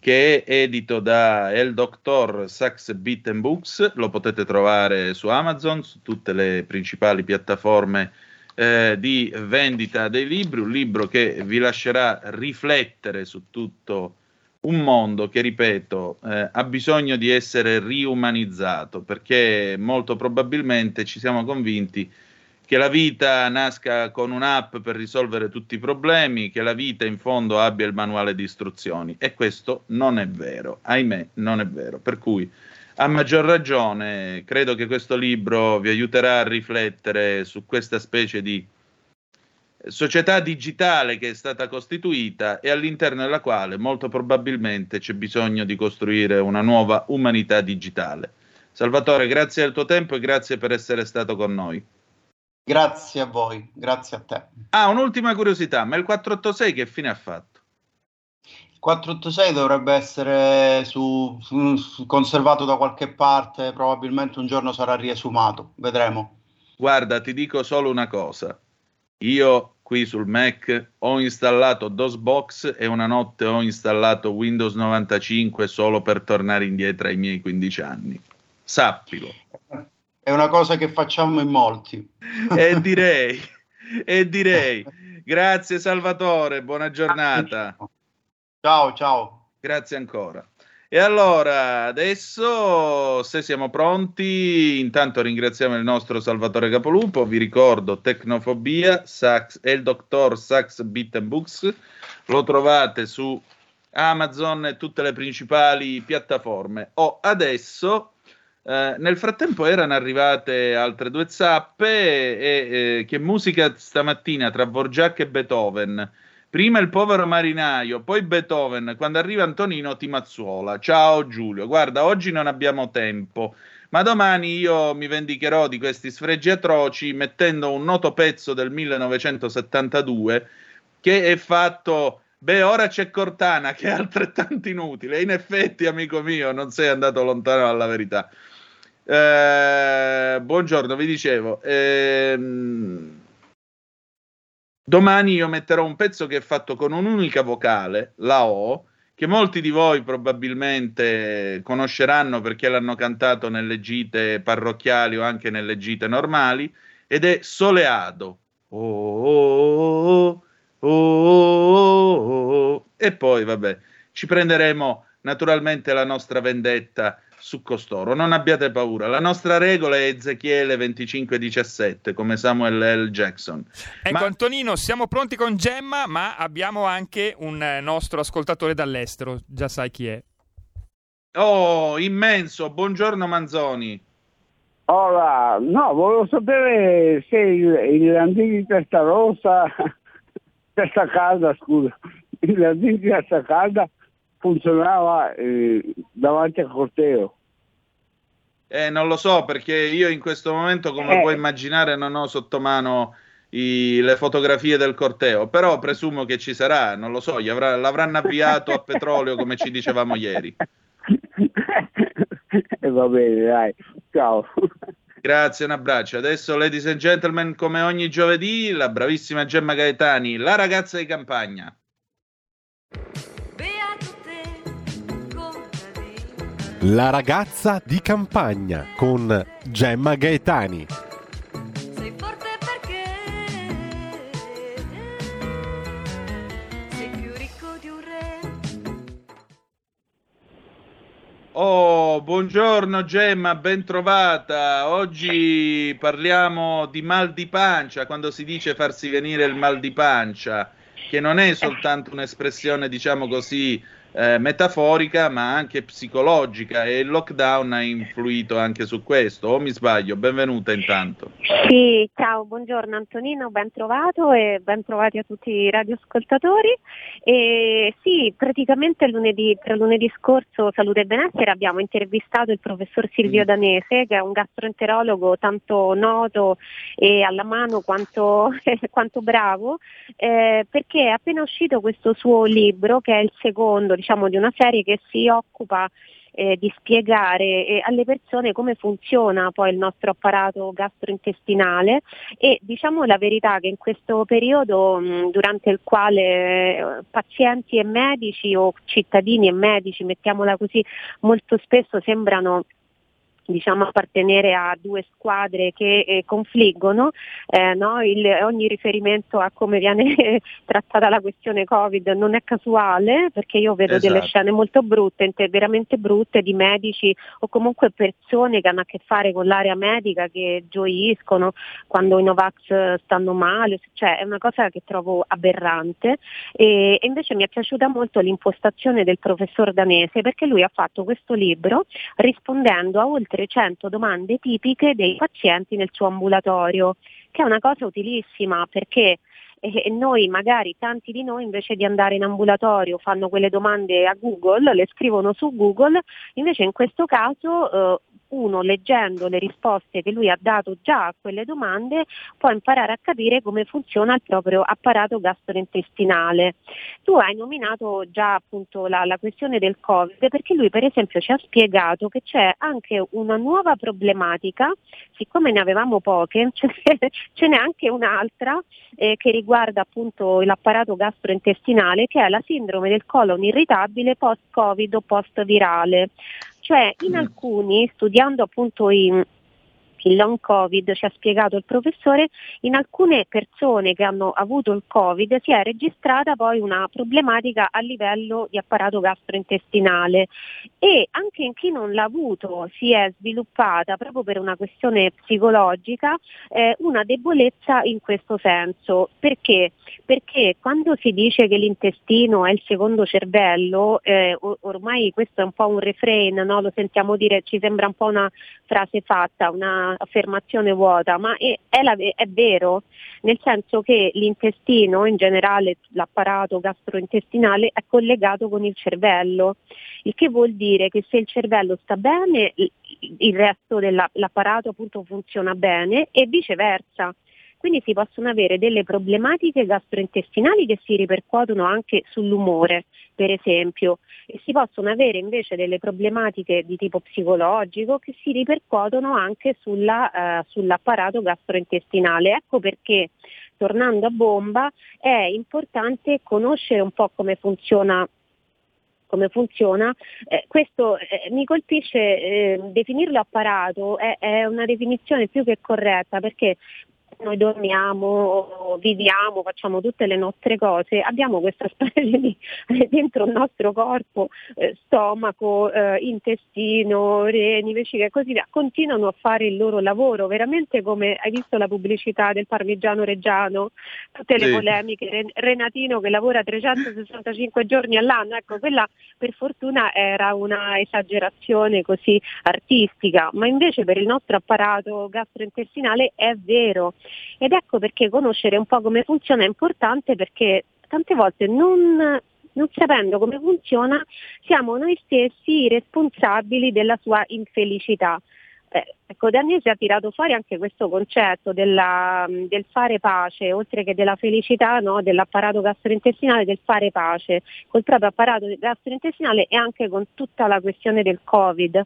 che è edito da El Doctor Sax Beaten Books, lo potete trovare su Amazon, su tutte le principali piattaforme eh, di vendita dei libri, un libro che vi lascerà riflettere su tutto un mondo che, ripeto, eh, ha bisogno di essere riumanizzato, perché molto probabilmente ci siamo convinti che la vita nasca con un'app per risolvere tutti i problemi, che la vita in fondo abbia il manuale di istruzioni. E questo non è vero, ahimè, non è vero. Per cui, a maggior ragione, credo che questo libro vi aiuterà a riflettere su questa specie di società digitale che è stata costituita e all'interno della quale molto probabilmente c'è bisogno di costruire una nuova umanità digitale. Salvatore, grazie del tuo tempo e grazie per essere stato con noi. Grazie a voi, grazie a te. Ah, un'ultima curiosità, ma il 486 che fine ha fatto? 486 dovrebbe essere su, su, conservato da qualche parte, probabilmente un giorno sarà riesumato, vedremo. Guarda, ti dico solo una cosa. Io qui sul Mac ho installato DOSBox e una notte ho installato Windows 95 solo per tornare indietro ai miei 15 anni. Sappilo. È una cosa che facciamo in molti. E direi, e direi. Grazie Salvatore, buona giornata. Ciao, ciao. Grazie ancora. E allora, adesso, se siamo pronti, intanto ringraziamo il nostro Salvatore Capolupo, vi ricordo Tecnofobia Sax, e il dottor Sax Beat Books, lo trovate su Amazon e tutte le principali piattaforme. O adesso, eh, nel frattempo erano arrivate altre due zappe, e, e, che musica stamattina tra Borgiac e Beethoven Prima il povero marinaio, poi Beethoven, quando arriva Antonino ti mazzuola. Ciao Giulio, guarda, oggi non abbiamo tempo, ma domani io mi vendicherò di questi sfregi atroci mettendo un noto pezzo del 1972 che è fatto... Beh, ora c'è Cortana che è altrettanto inutile. In effetti, amico mio, non sei andato lontano dalla verità. Eh, buongiorno, vi dicevo. Ehm, Domani io metterò un pezzo che è fatto con un'unica vocale, la O, che molti di voi probabilmente conosceranno perché l'hanno cantato nelle gite parrocchiali o anche nelle gite normali, ed è Soleado. Oh, oh, oh, e poi, vabbè, ci prenderemo naturalmente la nostra vendetta su costoro. Non abbiate paura. La nostra regola è Ezechiele 25-17, come Samuel L. Jackson. Ecco, ma... Antonino, siamo pronti con Gemma, ma abbiamo anche un eh, nostro ascoltatore dall'estero. Già sai chi è. Oh, immenso. Buongiorno, Manzoni. Ora, no, volevo sapere se il, il di testa rossa, testa calda, scusa, il Landini di testa calda funzionava eh, davanti al corteo. Eh, non lo so perché io in questo momento, come eh. puoi immaginare, non ho sotto mano i, le fotografie del corteo, però presumo che ci sarà, non lo so, avrà, l'avranno avviato a petrolio come ci dicevamo ieri. E va bene, dai, ciao. Grazie, un abbraccio. Adesso, ladies and gentlemen, come ogni giovedì, la bravissima Gemma Gaetani, la ragazza di campagna. La ragazza di campagna con Gemma Gaetani. Sei forte perché sei più ricco di un re. Oh, buongiorno Gemma, ben trovata. Oggi parliamo di mal di pancia, quando si dice farsi venire il mal di pancia, che non è soltanto un'espressione, diciamo così, eh, metaforica ma anche psicologica e il lockdown ha influito anche su questo, o mi sbaglio? Benvenuta intanto. Sì, ciao, buongiorno Antonino, ben trovato e ben trovati a tutti i radioascoltatori. E sì, praticamente lunedì, tra lunedì scorso Salute e Benessere abbiamo intervistato il professor Silvio mm. Danese che è un gastroenterologo tanto noto e alla mano quanto, quanto bravo eh, perché è appena uscito questo suo libro che è il secondo diciamo, di una serie che si occupa eh, di spiegare eh, alle persone come funziona poi il nostro apparato gastrointestinale e diciamo la verità che in questo periodo mh, durante il quale eh, pazienti e medici o cittadini e medici, mettiamola così, molto spesso sembrano diciamo, appartenere a due squadre che eh, confliggono, eh, no? Il, ogni riferimento a come viene trattata la questione Covid non è casuale perché io vedo esatto. delle scene molto brutte, veramente brutte di medici o comunque persone che hanno a che fare con l'area medica che gioiscono quando i Novax stanno male, cioè è una cosa che trovo aberrante e, e invece mi è piaciuta molto l'impostazione del professor danese perché lui ha fatto questo libro rispondendo a oltre 300 domande tipiche dei pazienti nel suo ambulatorio, che è una cosa utilissima perché e noi magari tanti di noi invece di andare in ambulatorio fanno quelle domande a Google, le scrivono su Google, invece in questo caso eh, uno leggendo le risposte che lui ha dato già a quelle domande può imparare a capire come funziona il proprio apparato gastrointestinale. Tu hai nominato già appunto la, la questione del Covid perché lui per esempio ci ha spiegato che c'è anche una nuova problematica, siccome ne avevamo poche, ce n'è anche un'altra eh, che riguarda appunto l'apparato gastrointestinale che è la sindrome del colon irritabile post-Covid o post-virale. Cioè in mm. alcuni, studiando appunto i il long covid, ci ha spiegato il professore, in alcune persone che hanno avuto il covid si è registrata poi una problematica a livello di apparato gastrointestinale e anche in chi non l'ha avuto si è sviluppata proprio per una questione psicologica eh, una debolezza in questo senso. Perché? Perché quando si dice che l'intestino è il secondo cervello, eh, ormai questo è un po' un refrain, no? lo sentiamo dire, ci sembra un po' una frase fatta, una affermazione vuota, ma è, è, la, è, vero, nel senso che l'intestino, in generale l'apparato gastrointestinale, è collegato con il cervello, il che vuol dire che se il cervello sta bene, il resto dell'apparato appunto funziona bene e viceversa. Quindi si possono avere delle problematiche gastrointestinali che si ripercuotono anche sull'umore, per esempio, e si possono avere invece delle problematiche di tipo psicologico che si ripercuotono anche sulla, eh, sull'apparato gastrointestinale. Ecco perché, tornando a bomba, è importante conoscere un po' come funziona come funziona, eh, questo eh, mi colpisce, eh, definirlo apparato è, è, una definizione più che corretta perché noi dormiamo, viviamo, facciamo tutte le nostre cose, abbiamo questa specie di dentro il nostro corpo, eh, stomaco, eh, intestino, reni, vescica e così via, continuano a fare il loro lavoro, veramente come hai visto la pubblicità del parmigiano reggiano, tutte le sì. polemiche, Renatino che lavora 365 giorni all'anno, ecco quella per fortuna era una esagerazione così artistica, ma invece per il nostro apparato gastrointestinale è vero ed ecco perché conoscere un po' come funziona è importante perché tante volte non, non sapendo come funziona siamo noi stessi i responsabili della sua infelicità. Eh, ecco, Daniesi ha tirato fuori anche questo concetto della, del fare pace, oltre che della felicità no, dell'apparato gastrointestinale, del fare pace col proprio apparato gastrointestinale e anche con tutta la questione del Covid.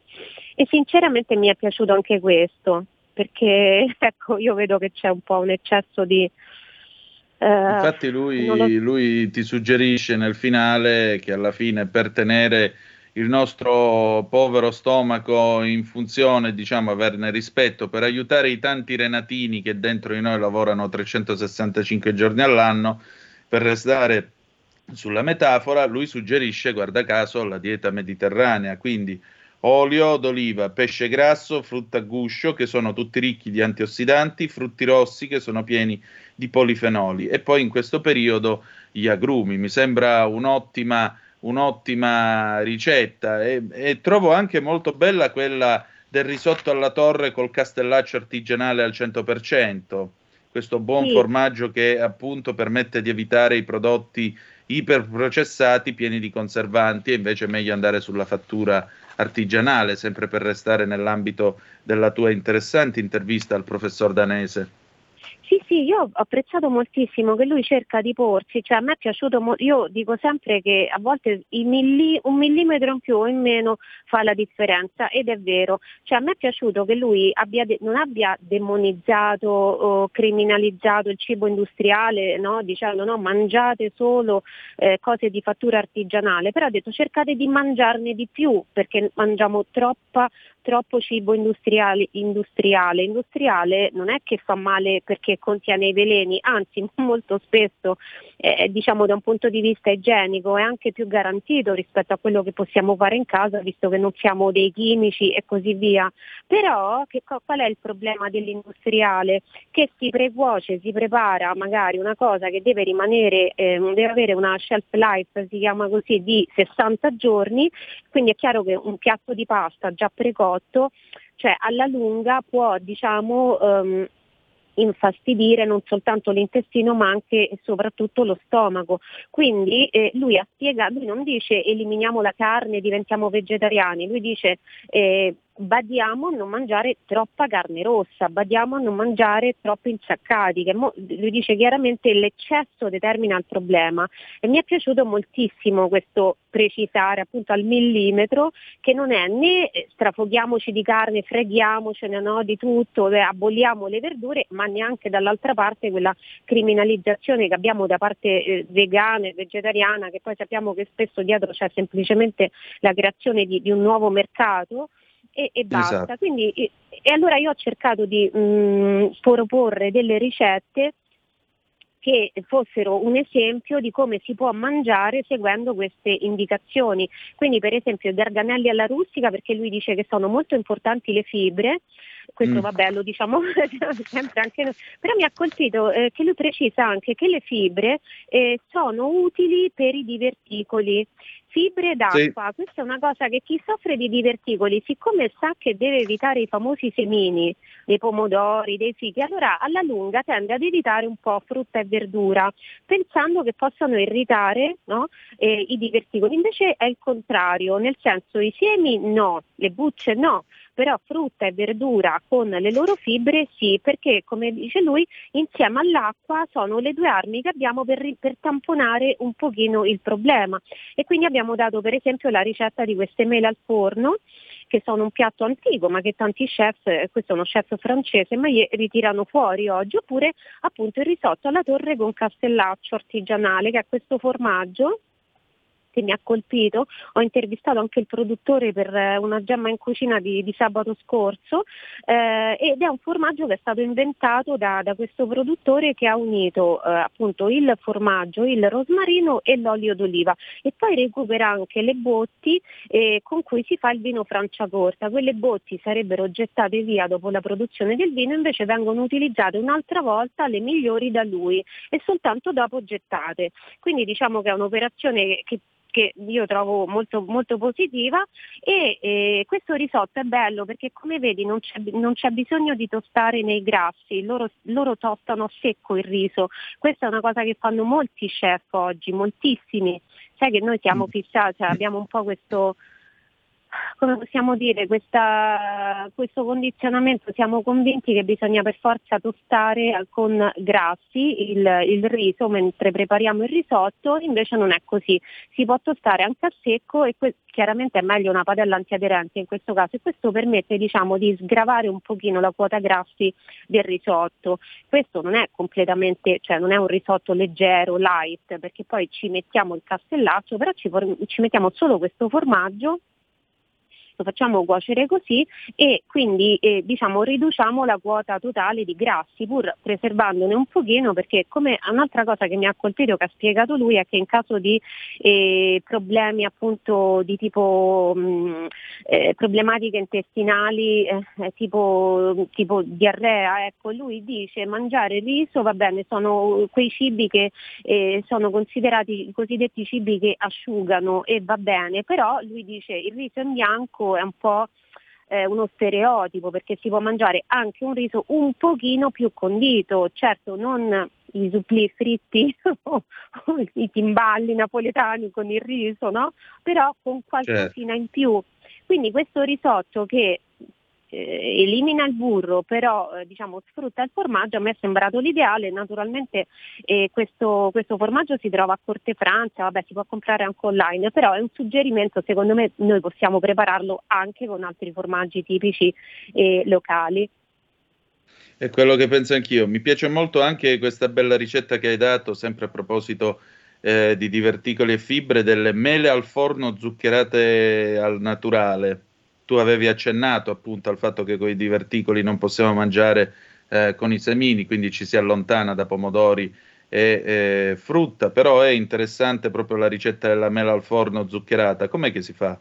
E sinceramente mi è piaciuto anche questo perché ecco, io vedo che c'è un po' un eccesso di... Eh, Infatti lui, lo... lui ti suggerisce nel finale che alla fine per tenere il nostro povero stomaco in funzione, diciamo, averne rispetto per aiutare i tanti renatini che dentro di noi lavorano 365 giorni all'anno, per restare sulla metafora, lui suggerisce, guarda caso, la dieta mediterranea, quindi olio d'oliva, pesce grasso, frutta a guscio che sono tutti ricchi di antiossidanti, frutti rossi che sono pieni di polifenoli e poi in questo periodo gli agrumi. Mi sembra un'ottima, un'ottima ricetta e, e trovo anche molto bella quella del risotto alla torre col castellaccio artigianale al 100%, questo buon sì. formaggio che appunto permette di evitare i prodotti iperprocessati pieni di conservanti e invece è meglio andare sulla fattura artigianale, sempre per restare nell'ambito della tua interessante intervista al professor Danese. Sì, sì, io ho apprezzato moltissimo che lui cerca di porsi, cioè a me è piaciuto, mo- io dico sempre che a volte milli- un millimetro in più o in meno fa la differenza ed è vero, cioè a me è piaciuto che lui abbia de- non abbia demonizzato o criminalizzato il cibo industriale, no? dicendo no, mangiate solo eh, cose di fattura artigianale, però ha detto cercate di mangiarne di più perché mangiamo troppa troppo cibo industriale, industriale. Industriale non è che fa male perché contiene i veleni, anzi molto spesso eh, diciamo da un punto di vista igienico è anche più garantito rispetto a quello che possiamo fare in casa visto che non siamo dei chimici e così via. Però che, qual è il problema dell'industriale? Che si precuoce, si prepara magari una cosa che deve rimanere, eh, deve avere una shelf life, si chiama così, di 60 giorni, quindi è chiaro che un piatto di pasta già precoce prodotto, cioè alla lunga può diciamo, um, infastidire non soltanto l'intestino ma anche e soprattutto lo stomaco. Quindi eh, lui ha spiegato, lui non dice eliminiamo la carne, diventiamo vegetariani, lui dice eh, badiamo a non mangiare troppa carne rossa, badiamo a non mangiare troppo insaccati, che mo- lui dice chiaramente l'eccesso determina il problema. E mi è piaciuto moltissimo questo precisare appunto al millimetro che non è né strafoghiamoci di carne, freghiamocene no, di tutto, aboliamo le verdure, ma neanche dall'altra parte quella criminalizzazione che abbiamo da parte eh, vegana e vegetariana, che poi sappiamo che spesso dietro c'è semplicemente la creazione di, di un nuovo mercato e, e basta. Esatto. Quindi, e, e allora io ho cercato di mh, proporre delle ricette che fossero un esempio di come si può mangiare seguendo queste indicazioni. Quindi per esempio i garganelli alla rustica perché lui dice che sono molto importanti le fibre, questo Mm. vabbè lo diciamo sempre anche noi, però mi ha colpito eh, che lui precisa anche che le fibre eh, sono utili per i diverticoli. Fibre d'acqua, questa è una cosa che chi soffre di diverticoli, siccome sa che deve evitare i famosi semini dei pomodori, dei fichi, allora alla lunga tende ad evitare un po' frutta e verdura, pensando che possano irritare no, eh, i diverticoli. Invece è il contrario, nel senso i semi no, le bucce no, però frutta e verdura con le loro fibre sì, perché come dice lui, insieme all'acqua sono le due armi che abbiamo per, per tamponare un pochino il problema. E quindi abbiamo dato per esempio la ricetta di queste mele al forno che sono un piatto antico ma che tanti chef, eh, questo è uno chef francese, ma ritirano fuori oggi, oppure appunto il risotto alla torre con castellaccio artigianale che è questo formaggio che mi ha colpito, ho intervistato anche il produttore per eh, una gemma in cucina di, di sabato scorso eh, ed è un formaggio che è stato inventato da, da questo produttore che ha unito eh, appunto il formaggio, il rosmarino e l'olio d'oliva e poi recupera anche le botti eh, con cui si fa il vino Franciacorta. Quelle botti sarebbero gettate via dopo la produzione del vino, invece vengono utilizzate un'altra volta le migliori da lui e soltanto dopo gettate. Quindi diciamo che è un'operazione che che io trovo molto, molto positiva. E eh, questo risotto è bello perché come vedi non c'è, non c'è bisogno di tostare nei grassi, loro, loro tostano secco il riso, questa è una cosa che fanno molti chef oggi, moltissimi, sai che noi siamo fissati, cioè abbiamo un po' questo come possiamo dire, questa, questo condizionamento, siamo convinti che bisogna per forza tostare con grassi il, il riso mentre prepariamo il risotto, invece non è così, si può tostare anche a secco e que- chiaramente è meglio una padella antiaderente in questo caso e questo permette diciamo, di sgravare un pochino la quota grassi del risotto. Questo non è completamente, cioè non è un risotto leggero, light, perché poi ci mettiamo il castellaccio, però ci, for- ci mettiamo solo questo formaggio lo facciamo cuocere così e quindi eh, diciamo riduciamo la quota totale di grassi pur preservandone un pochino perché come un'altra cosa che mi ha colpito che ha spiegato lui è che in caso di eh, problemi appunto di tipo mh, eh, problematiche intestinali eh, tipo, tipo diarrea ecco lui dice mangiare riso va bene sono quei cibi che eh, sono considerati i cosiddetti cibi che asciugano e va bene però lui dice il riso in bianco è un po' eh, uno stereotipo perché si può mangiare anche un riso un pochino più condito, certo non i supplì fritti o i timballi napoletani con il riso, no? Però con qualcosina in più. Quindi questo risotto che eh, elimina il burro, però eh, diciamo, sfrutta il formaggio, a me è sembrato l'ideale. Naturalmente eh, questo, questo formaggio si trova a Corte Francia, vabbè, si può comprare anche online, però è un suggerimento, secondo me noi possiamo prepararlo anche con altri formaggi tipici eh, locali. È quello che penso anch'io. Mi piace molto anche questa bella ricetta che hai dato, sempre a proposito eh, di diverticoli e fibre, delle mele al forno zuccherate al naturale. Tu avevi accennato appunto al fatto che con i diverticoli non possiamo mangiare eh, con i semini, quindi ci si allontana da pomodori e eh, frutta, però è interessante proprio la ricetta della mela al forno zuccherata. Com'è che si fa?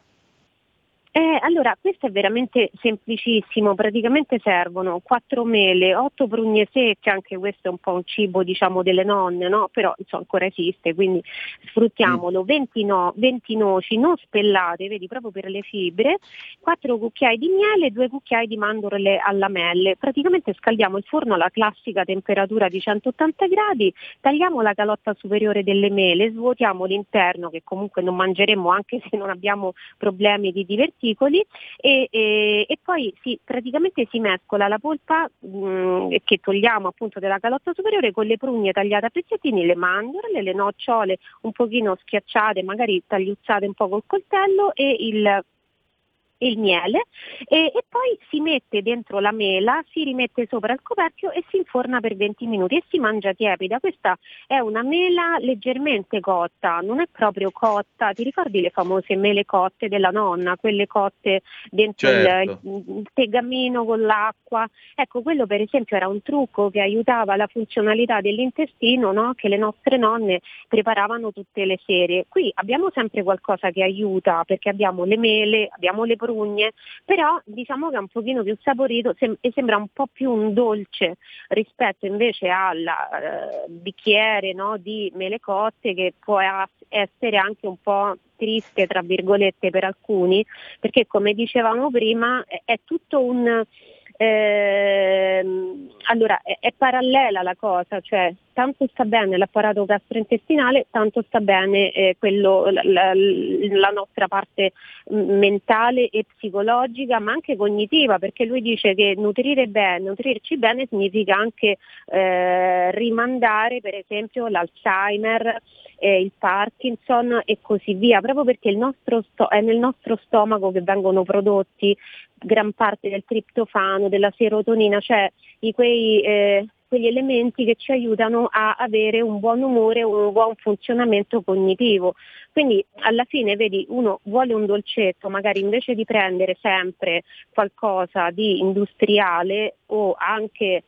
Eh, allora, questo è veramente semplicissimo, praticamente servono quattro mele, otto prugne secche, anche questo è un po' un cibo diciamo delle nonne, no? però insomma, ancora esiste, quindi sfruttiamolo, 20, no- 20 noci non spellate, vedi proprio per le fibre, 4 cucchiai di miele, 2 cucchiai di mandorle a lamelle, praticamente scaldiamo il forno alla classica temperatura di 180 gradi, tagliamo la calotta superiore delle mele, svuotiamo l'interno che comunque non mangeremo anche se non abbiamo problemi di divertimento articoli e, e, e poi si, praticamente si mescola la polpa mh, che togliamo appunto della calotta superiore con le prugne tagliate a pezzettini, le mandorle, le nocciole un pochino schiacciate, magari tagliuzzate un po' col coltello e il il miele e, e, poi si mette dentro la mela, si rimette sopra il coperchio e si inforna per 20 minuti e si mangia tiepida. Questa è una mela leggermente cotta, non è proprio cotta. Ti ricordi le famose mele cotte della nonna, quelle cotte dentro certo. il, il tegamino con l'acqua? Ecco, quello per esempio era un trucco che aiutava la funzionalità dell'intestino no? che le nostre nonne preparavano tutte le sere. Qui abbiamo sempre qualcosa che aiuta perché abbiamo le mele, abbiamo le prugne, però diciamo che è un pochino più saporito sem- e sembra un po' più un dolce rispetto invece al eh, bicchiere no, di mele cotte che può essere anche un po' triste tra virgolette per alcuni perché come dicevamo prima è, è tutto un eh, allora è, è, parallela la cosa, cioè tanto sta bene l'apparato gastrointestinale, tanto sta bene eh, quello, la, la, la, nostra parte mentale e psicologica, ma anche cognitiva, perché lui dice che nutrire bene, nutrirci bene significa anche eh, rimandare per esempio l'Alzheimer, eh, il Parkinson e così via, proprio perché sto- è nel nostro stomaco che vengono prodotti gran parte del triptofano, della serotonina, cioè di quei, eh, quegli elementi che ci aiutano a avere un buon umore, un buon funzionamento cognitivo. Quindi alla fine vedi uno vuole un dolcetto, magari invece di prendere sempre qualcosa di industriale o anche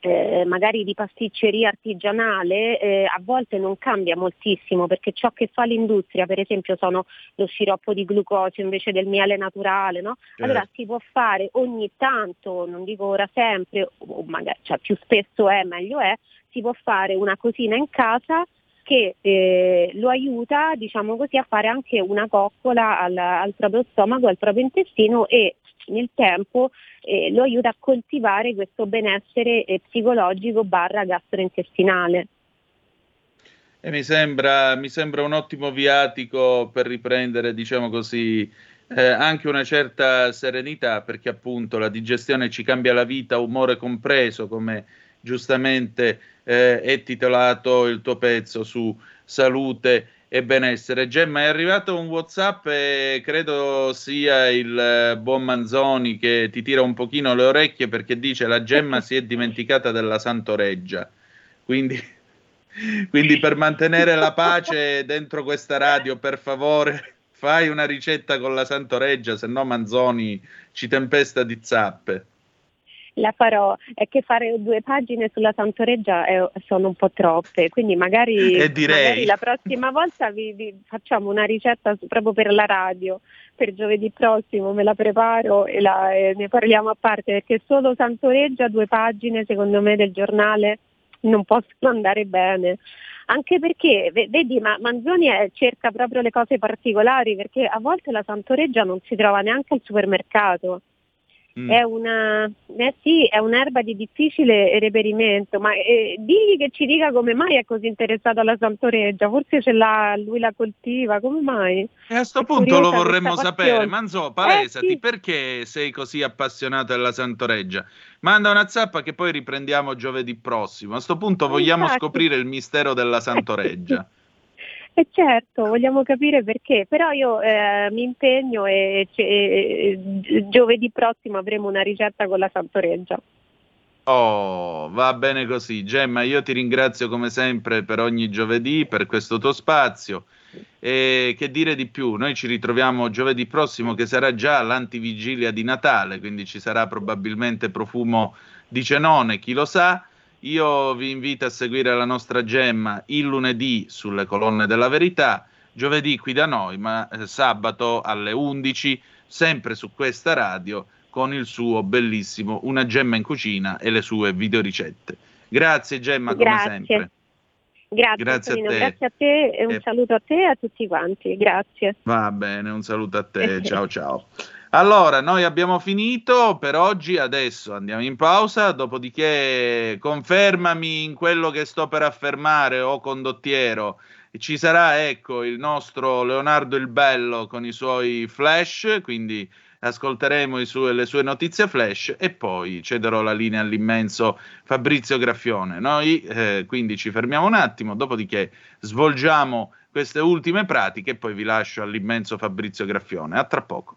eh, magari di pasticceria artigianale eh, a volte non cambia moltissimo perché ciò che fa l'industria per esempio sono lo sciroppo di glucosio invece del miele naturale no? Eh. allora si può fare ogni tanto non dico ora sempre o magari cioè, più spesso è meglio è si può fare una cosina in casa che eh, lo aiuta diciamo così a fare anche una coccola al, al proprio stomaco al proprio intestino e nel tempo eh, lo aiuta a coltivare questo benessere eh, psicologico barra gastrointestinale. E mi sembra, mi sembra un ottimo viatico per riprendere, diciamo così, eh, anche una certa serenità, perché appunto la digestione ci cambia la vita, umore compreso, come giustamente eh, è titolato il tuo pezzo su salute e benessere. Gemma, è arrivato un WhatsApp e credo sia il eh, buon Manzoni che ti tira un pochino le orecchie perché dice la Gemma si è dimenticata della Santoreggia. Quindi, quindi per mantenere la pace dentro questa radio, per favore, fai una ricetta con la Santoreggia, se no Manzoni ci tempesta di zappe la farò, è che fare due pagine sulla Santoreggia è, sono un po' troppe, quindi magari, eh, magari la prossima volta vi, vi, facciamo una ricetta proprio per la radio, per giovedì prossimo me la preparo e, la, e ne parliamo a parte, perché solo Santoreggia due pagine secondo me del giornale non possono andare bene. Anche perché vedi ma Manzoni è, cerca proprio le cose particolari perché a volte la Santoreggia non si trova neanche al supermercato Mm. È, una, eh sì, è un'erba di difficile reperimento, ma eh, digli che ci dica come mai è così interessato alla Santoreggia, forse ce l'ha, lui la coltiva, come mai? E a questo punto lo vorremmo sapere, Manzo, palesati, eh sì. perché sei così appassionato della Santoreggia? Manda una zappa che poi riprendiamo giovedì prossimo, a questo punto vogliamo Infatti. scoprire il mistero della Santoreggia. E certo, vogliamo capire perché, però io eh, mi impegno e, e, giovedì prossimo avremo una ricetta con la Santoreggia. Oh, va bene così. Gemma, io ti ringrazio come sempre per ogni giovedì, per questo tuo spazio. E che dire di più? Noi ci ritroviamo giovedì prossimo, che sarà già l'antivigilia di Natale, quindi ci sarà probabilmente profumo di cenone, chi lo sa. Io vi invito a seguire la nostra gemma il lunedì sulle colonne della verità, giovedì qui da noi, ma eh, sabato alle 11, sempre su questa radio, con il suo bellissimo Una gemma in cucina e le sue videoricette. Grazie Gemma, come Grazie. sempre. Grazie, grazie, a grazie a te e un eh. saluto a te e a tutti quanti. Grazie. Va bene, un saluto a te. ciao ciao. Allora, noi abbiamo finito per oggi, adesso andiamo in pausa, dopodiché confermami in quello che sto per affermare, o condottiero, ci sarà ecco il nostro Leonardo il Bello con i suoi flash, quindi ascolteremo sue, le sue notizie flash e poi cederò la linea all'immenso Fabrizio Graffione. Noi eh, quindi ci fermiamo un attimo, dopodiché svolgiamo queste ultime pratiche e poi vi lascio all'immenso Fabrizio Graffione. A tra poco.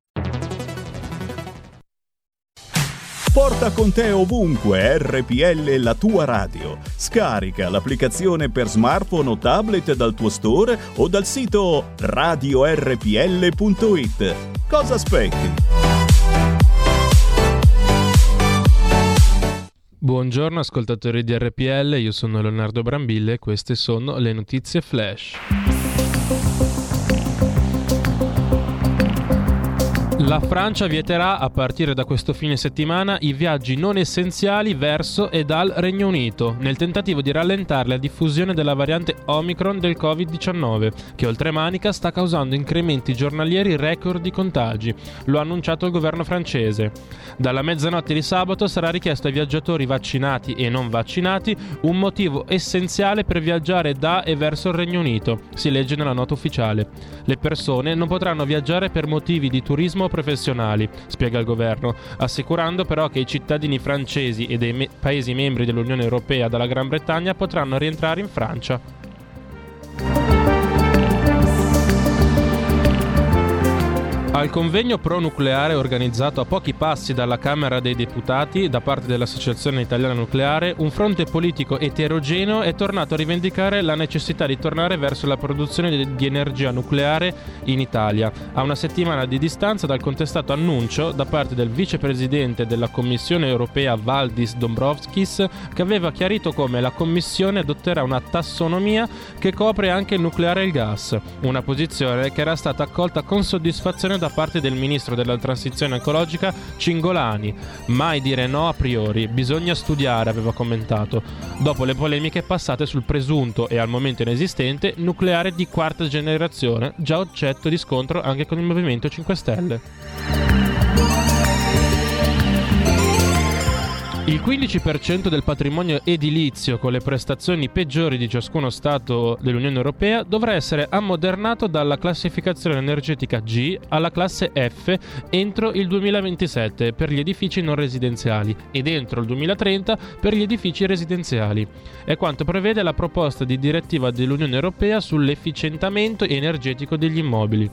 Porta con te ovunque RPL la tua radio. Scarica l'applicazione per smartphone o tablet dal tuo store o dal sito radiorpl.it. Cosa aspetti? Buongiorno ascoltatori di RPL, io sono Leonardo Brambille e queste sono le notizie flash. La Francia vieterà a partire da questo fine settimana i viaggi non essenziali verso e dal Regno Unito, nel tentativo di rallentare la diffusione della variante Omicron del Covid-19, che oltremanica sta causando incrementi giornalieri record di contagi. Lo ha annunciato il governo francese. Dalla mezzanotte di sabato sarà richiesto ai viaggiatori vaccinati e non vaccinati un motivo essenziale per viaggiare da e verso il Regno Unito, si legge nella nota ufficiale. Le persone non potranno viaggiare per motivi di turismo professionali, spiega il governo, assicurando però che i cittadini francesi e dei me- paesi membri dell'Unione Europea dalla Gran Bretagna potranno rientrare in Francia. Al convegno pro-nucleare organizzato a pochi passi dalla Camera dei Deputati da parte dell'Associazione Italiana Nucleare, un fronte politico eterogeneo è tornato a rivendicare la necessità di tornare verso la produzione di- energia nucleare in Italia, a una settimana di distanza dal contestato annuncio da parte del vicepresidente della Commissione europea Valdis Dombrovskis che aveva chiarito come la Commissione adotterà una tassonomia che copre anche il nucleare e il gas, una posizione che era stata accolta con soddisfazione da parte del ministro della transizione ecologica Cingolani. Mai dire no a priori, bisogna studiare, aveva commentato, dopo le polemiche passate sul presunto e al momento inesistente nucleare di quarta generazione, già oggetto di scontro anche con il Movimento 5 Stelle. Il 15% del patrimonio edilizio con le prestazioni peggiori di ciascuno Stato dell'Unione Europea dovrà essere ammodernato dalla classificazione energetica G alla classe F entro il 2027 per gli edifici non residenziali ed entro il 2030 per gli edifici residenziali. È quanto prevede la proposta di direttiva dell'Unione Europea sull'efficientamento energetico degli immobili.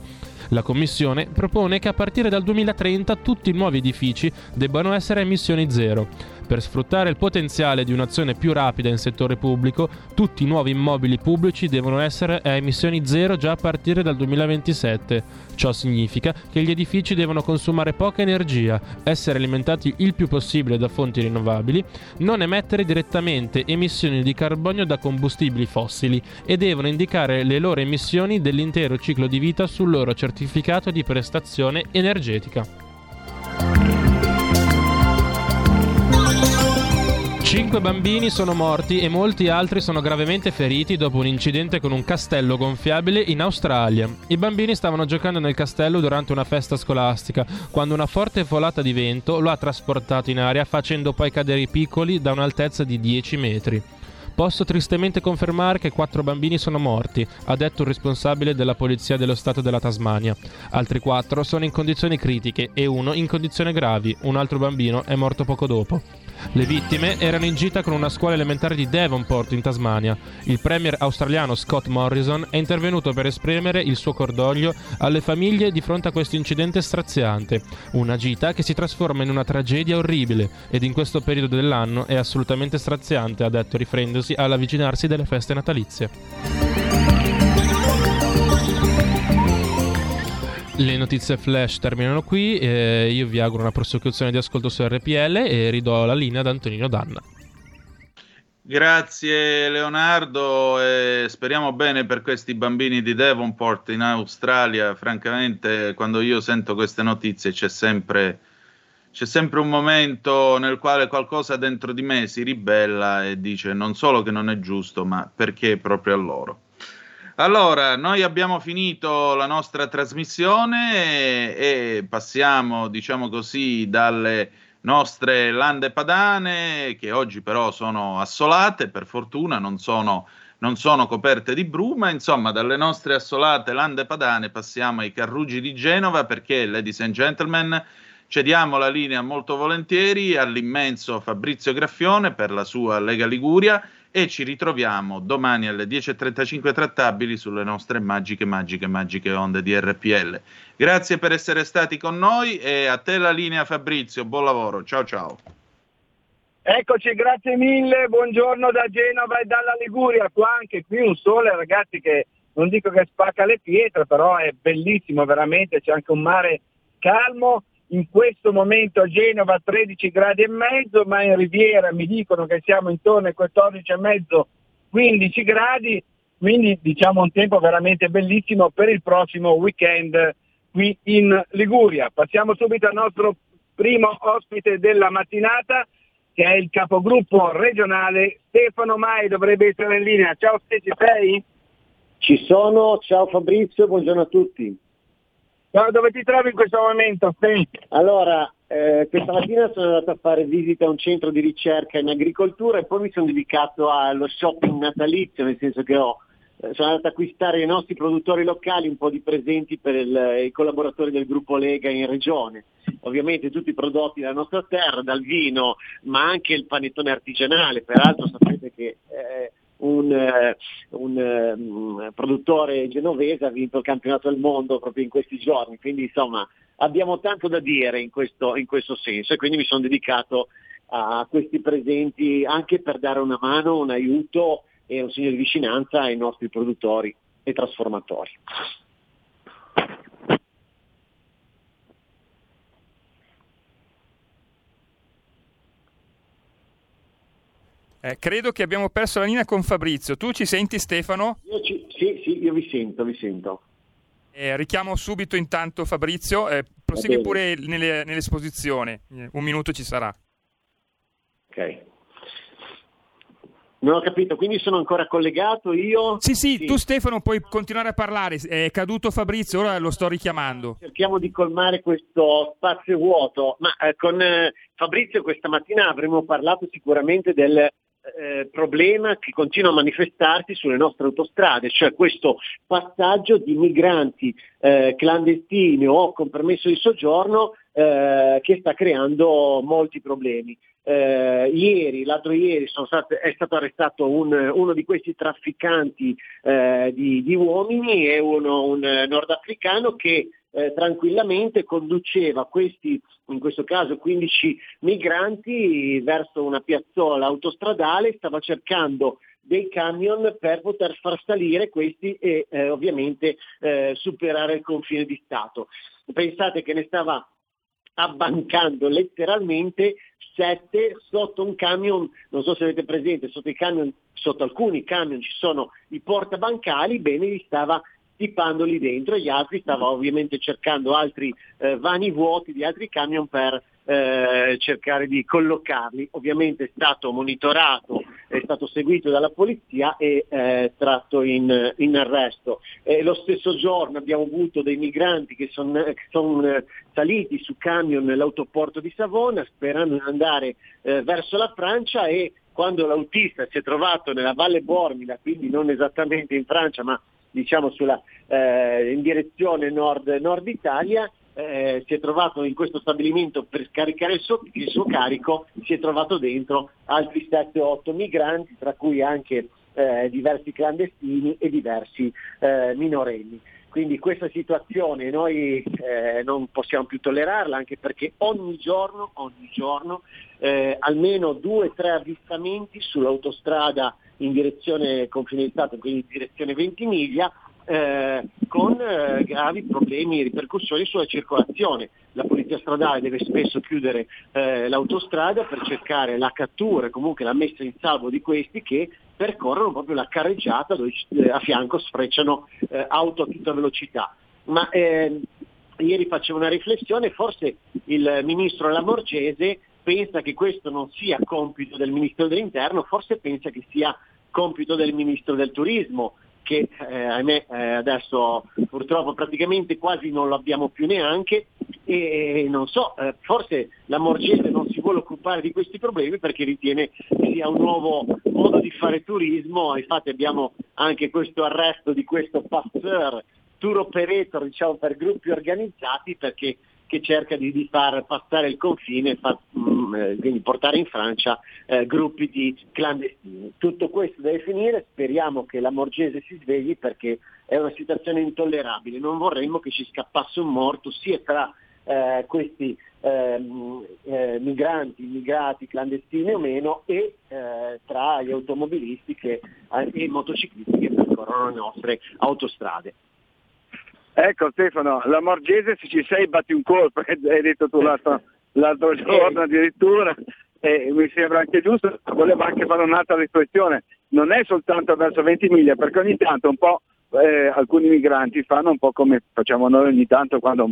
La Commissione propone che a partire dal 2030 tutti i nuovi edifici debbano essere a emissioni zero. Per sfruttare il potenziale di un'azione più rapida in settore pubblico, tutti i nuovi immobili pubblici devono essere a emissioni zero già a partire dal 2027. Ciò significa che gli edifici devono consumare poca energia, essere alimentati il più possibile da fonti rinnovabili, non emettere direttamente emissioni di carbonio da combustibili fossili e devono indicare le loro emissioni dell'intero ciclo di vita sul loro certificato di prestazione energetica. Cinque bambini sono morti e molti altri sono gravemente feriti dopo un incidente con un castello gonfiabile in Australia. I bambini stavano giocando nel castello durante una festa scolastica, quando una forte folata di vento lo ha trasportato in aria facendo poi cadere i piccoli da un'altezza di 10 metri. Posso tristemente confermare che quattro bambini sono morti, ha detto il responsabile della polizia dello Stato della Tasmania. Altri quattro sono in condizioni critiche e uno in condizioni gravi, un altro bambino è morto poco dopo. Le vittime erano in gita con una scuola elementare di Devonport in Tasmania. Il premier australiano Scott Morrison è intervenuto per esprimere il suo cordoglio alle famiglie di fronte a questo incidente straziante. Una gita che si trasforma in una tragedia orribile ed in questo periodo dell'anno è assolutamente straziante, ha detto riferendosi all'avvicinarsi delle feste natalizie. Le notizie flash terminano qui, eh, io vi auguro una prosecuzione di ascolto su RPL e ridò la linea ad Antonino Danna. Grazie Leonardo e speriamo bene per questi bambini di Devonport in Australia. Francamente, quando io sento queste notizie c'è sempre, c'è sempre un momento nel quale qualcosa dentro di me si ribella e dice non solo che non è giusto, ma perché proprio a loro. Allora, noi abbiamo finito la nostra trasmissione e, e passiamo, diciamo così, dalle nostre lande padane, che oggi però sono assolate, per fortuna non sono, non sono coperte di bruma. Insomma, dalle nostre assolate lande padane passiamo ai carruggi di Genova perché, ladies and gentlemen, cediamo la linea molto volentieri all'immenso Fabrizio Graffione per la sua Lega Liguria e ci ritroviamo domani alle 10.35 trattabili sulle nostre magiche, magiche, magiche onde di RPL. Grazie per essere stati con noi e a te la linea Fabrizio, buon lavoro, ciao ciao. Eccoci, grazie mille, buongiorno da Genova e dalla Liguria, qua anche qui un sole ragazzi che non dico che spacca le pietre, però è bellissimo veramente, c'è anche un mare calmo in questo momento a Genova 13 gradi e mezzo, ma in Riviera mi dicono che siamo intorno ai 14 e mezzo, 15 gradi, quindi diciamo un tempo veramente bellissimo per il prossimo weekend qui in Liguria. Passiamo subito al nostro primo ospite della mattinata, che è il capogruppo regionale Stefano Mai, dovrebbe essere in linea. Ciao Stefano, sei? Ci sono, ciao Fabrizio, buongiorno a tutti. Dove ti trovi in questo momento? Sì. Allora, eh, questa mattina sono andato a fare visita a un centro di ricerca in agricoltura e poi mi sono dedicato allo shopping natalizio, nel senso che ho, eh, sono andato ad acquistare ai nostri produttori locali un po' di presenti per il, i collaboratori del gruppo Lega in regione. Ovviamente tutti i prodotti della nostra terra, dal vino, ma anche il panettone artigianale. Peraltro sapete che eh, un, eh, un um, produttore genovese ha vinto il campionato del mondo proprio in questi giorni, quindi insomma abbiamo tanto da dire in questo, in questo senso e quindi mi sono dedicato a questi presenti anche per dare una mano, un aiuto e un segno di vicinanza ai nostri produttori e trasformatori. Eh, credo che abbiamo perso la linea con Fabrizio. Tu ci senti Stefano? Io ci, sì, sì, io vi sento, vi sento. Eh, richiamo subito intanto Fabrizio, eh, prosegui pure nelle, nell'esposizione, eh, un minuto ci sarà. Ok. Non ho capito, quindi sono ancora collegato io? Sì, sì, sì, tu Stefano puoi continuare a parlare, è caduto Fabrizio, ora lo sto richiamando. Cerchiamo di colmare questo spazio vuoto, ma eh, con eh, Fabrizio questa mattina avremmo parlato sicuramente del eh, problema che continua a manifestarsi sulle nostre autostrade, cioè questo passaggio di migranti eh, clandestini o con permesso di soggiorno eh, che sta creando molti problemi. Eh, ieri, l'altro ieri state, è stato arrestato un, uno di questi trafficanti eh, di, di, uomini e uno, un nordafricano che eh, tranquillamente conduceva questi, in questo caso 15 migranti, verso una piazzola autostradale, stava cercando dei camion per poter far salire questi e eh, ovviamente eh, superare il confine di Stato. Pensate che ne stava abbancando letteralmente sette sotto un camion, non so se avete presente, sotto, camion, sotto alcuni camion ci sono i portabancali, bene li stava tippando lì dentro e gli altri stava ovviamente cercando altri eh, vani vuoti di altri camion per eh, cercare di collocarli. Ovviamente è stato monitorato, è stato seguito dalla polizia e eh, tratto in, in arresto. E lo stesso giorno abbiamo avuto dei migranti che sono son eh, saliti su camion nell'autoporto di Savona sperando di andare eh, verso la Francia e quando l'autista si è trovato nella Valle Bormida, quindi non esattamente in Francia ma diciamo sulla, eh, in direzione nord, nord Italia, eh, si è trovato in questo stabilimento per scaricare il suo, il suo carico, si è trovato dentro altri 7-8 migranti, tra cui anche eh, diversi clandestini e diversi eh, minorenni. Quindi questa situazione noi eh, non possiamo più tollerarla anche perché ogni giorno, ogni giorno eh, almeno due o tre avvistamenti sull'autostrada in direzione confine di Stato, quindi in direzione Ventimiglia, eh, con eh, gravi problemi e ripercussioni sulla circolazione. La polizia stradale deve spesso chiudere eh, l'autostrada per cercare la cattura e comunque la messa in salvo di questi che percorrono proprio la carreggiata dove eh, a fianco sfrecciano eh, auto a tutta velocità. Ma ehm, ieri facevo una riflessione, forse il ministro Lamorgese pensa che questo non sia compito del ministro dell'interno, forse pensa che sia compito del ministro del turismo, che eh, ahimè eh, adesso purtroppo praticamente quasi non lo abbiamo più neanche. E non so, eh, forse la Morgese non si vuole occupare di questi problemi perché ritiene sia un nuovo modo di fare turismo, infatti abbiamo anche questo arresto di questo passeur tour operator diciamo, per gruppi organizzati perché che cerca di, di far passare il confine e mh, eh, quindi portare in Francia eh, gruppi di clandestini. Tutto questo deve finire, speriamo che la Morgese si svegli perché è una situazione intollerabile, non vorremmo che ci scappasse un morto sia tra eh, questi ehm, eh, migranti, immigrati clandestini o meno e eh, tra gli automobilisti che, eh, e i motociclisti che percorrono le nostre autostrade. Ecco Stefano, la Morgese se ci sei batti un colpo, hai detto tu l'altro, l'altro giorno addirittura, e mi sembra anche giusto, volevo anche fare un'altra riflessione, non è soltanto verso 20 miglia, perché ogni tanto un po' eh, alcuni migranti fanno un po' come facciamo noi ogni tanto quando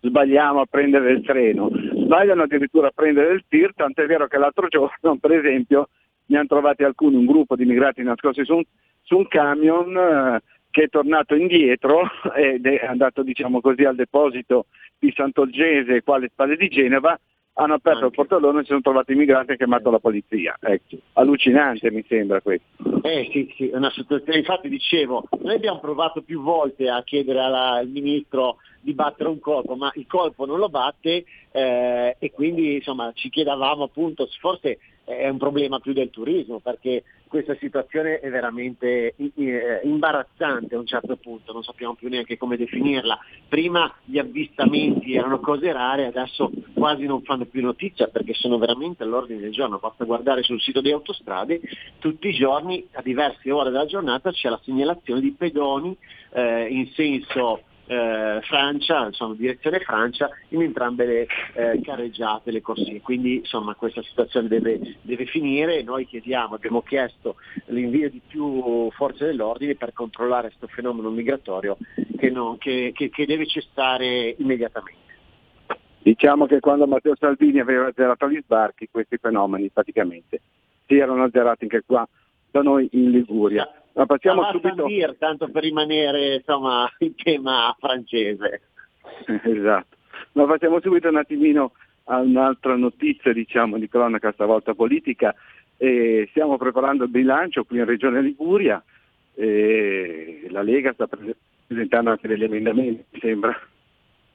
sbagliamo a prendere il treno, sbagliano addirittura a prendere il tir, tant'è vero che l'altro giorno per esempio ne hanno trovati alcuni, un gruppo di immigrati nascosti su un, su un camion eh, che è tornato indietro ed è andato diciamo così, al deposito di Sant'Olgese qua alle spalle di Genova, hanno aperto il portellone e si sono trovati i migranti e hanno chiamato la polizia. Ecco. Allucinante mi sembra questo. Eh sì, sì, una situazione. Infatti dicevo, noi abbiamo provato più volte a chiedere alla, al ministro di battere un colpo, ma il colpo non lo batte eh, e quindi insomma ci chiedavamo appunto, forse è un problema più del turismo perché questa situazione è veramente eh, imbarazzante a un certo punto, non sappiamo più neanche come definirla. Prima gli avvistamenti erano cose rare, adesso quasi non fanno più notizia perché sono veramente all'ordine del giorno, basta guardare sul sito di autostrade, tutti i giorni a diverse ore della giornata c'è la segnalazione di pedoni eh, in senso eh, Francia, insomma, direzione Francia, in entrambe le eh, carreggiate, le corsie. Quindi insomma, questa situazione deve, deve finire. Noi chiediamo, abbiamo chiesto l'invio di più forze dell'ordine per controllare questo fenomeno migratorio che, non, che, che, che deve cessare immediatamente. Diciamo che quando Matteo Salvini aveva azzerato gli sbarchi, questi fenomeni praticamente si erano azzerati anche qua da noi in Liguria. Ma passiamo Ma subito... Dir, tanto per rimanere insomma, in tema francese. esatto. Ma passiamo subito un attimino a un'altra notizia diciamo, di cronaca, stavolta politica. Eh, stiamo preparando il bilancio qui in Regione Liguria. Eh, la Lega sta presentando anche degli emendamenti, mi sembra.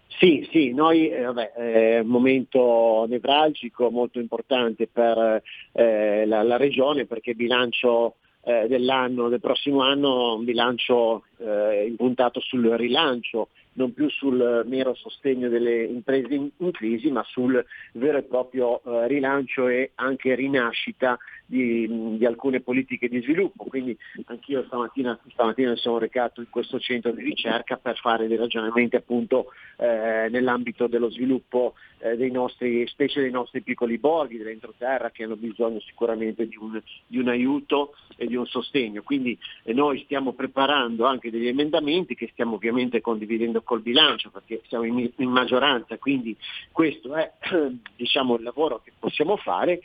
Sì, sì, noi eh, vabbè, è un momento nevralgico molto importante per eh, la, la, regione perché il bilancio eh, dell'anno, del prossimo anno, un bilancio eh, impuntato sul rilancio, non più sul mero sostegno delle imprese in, in crisi, ma sul vero e proprio eh, rilancio e anche rinascita di, di, alcune politiche di sviluppo. Quindi anch'io stamattina, stamattina mi sono recato in questo centro di ricerca per fare dei ragionamenti appunto eh, nell'ambito dello sviluppo eh, dei nostri, specie dei nostri piccoli borghi dell'entroterra che hanno bisogno sicuramente di un, di un aiuto e di un sostegno. Quindi eh, noi stiamo preparando anche degli emendamenti che stiamo ovviamente condividendo col bilancio perché siamo in, in maggioranza, quindi questo è diciamo, il lavoro che possiamo fare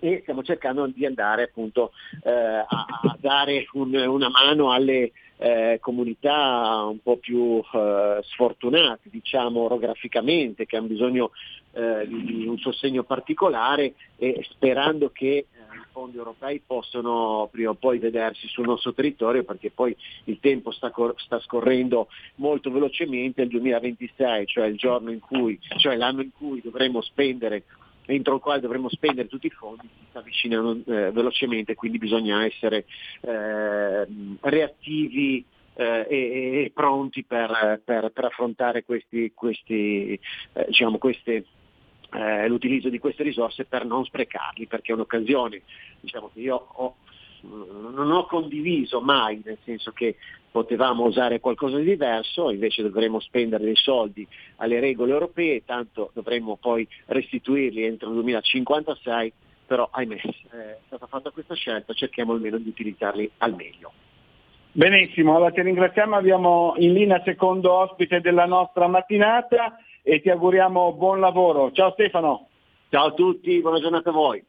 e stiamo cercando di andare appunto eh, a, a, dare un, una mano alle eh, comunità un po' più eh, sfortunate, diciamo orograficamente, che hanno bisogno eh, di un sostegno particolare e sperando che i fondi europei possano prima o poi vedersi sul nostro territorio perché poi il tempo sta, cor- sta scorrendo molto velocemente, il 2026, cioè il cui, cioè l'anno in cui dovremo spendere entro il quale dovremmo spendere tutti i fondi si sta avvicinando eh, velocemente, quindi bisogna essere eh, reattivi eh, e, e, pronti per, per, per affrontare questi, questi, eh, diciamo queste, eh, l'utilizzo di queste risorse per non sprecarli, perché è un'occasione diciamo, che io ho non ho condiviso mai, nel senso che potevamo usare qualcosa di diverso, invece dovremmo spendere dei soldi alle regole europee, tanto dovremmo poi restituirli entro il 2056, però ahimè è stata fatta questa scelta, cerchiamo almeno di utilizzarli al meglio. Benissimo, allora ti ringraziamo, abbiamo in linea secondo ospite della nostra mattinata e ti auguriamo buon lavoro. Ciao Stefano. Ciao a tutti, buona giornata a voi.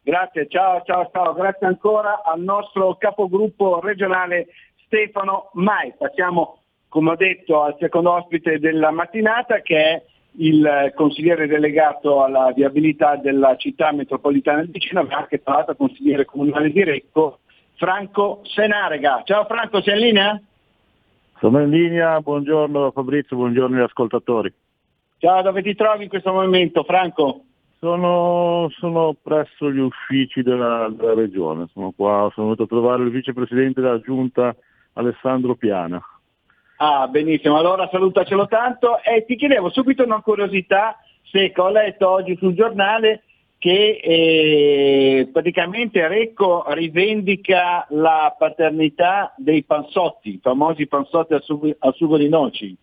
Grazie, ciao, ciao, ciao, grazie ancora al nostro capogruppo regionale Stefano Mai. Passiamo, come ho detto, al secondo ospite della mattinata che è il consigliere delegato alla viabilità della città metropolitana di Cina, ma anche tra l'altro consigliere comunale di Recco, Franco Senarega. Ciao Franco, sei in linea? Sono in linea, buongiorno Fabrizio, buongiorno agli ascoltatori. Ciao, dove ti trovi in questo momento Franco? Sono, sono presso gli uffici della, della, regione, sono qua, sono venuto a trovare il vicepresidente della giunta Alessandro Piana. Ah, benissimo, allora salutacelo tanto e ti chiedevo subito una curiosità secca, ho letto oggi sul giornale che eh, praticamente Recco rivendica la paternità dei panzotti, i famosi panzotti al sugo, al sugo di noci.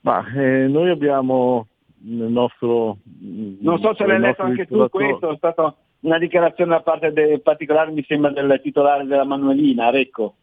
Ma eh, noi abbiamo nel nostro... Non so se l'hai letto anche tu questo, è stata una dichiarazione da parte del particolare, mi sembra, del titolare della Manuelina, Recco.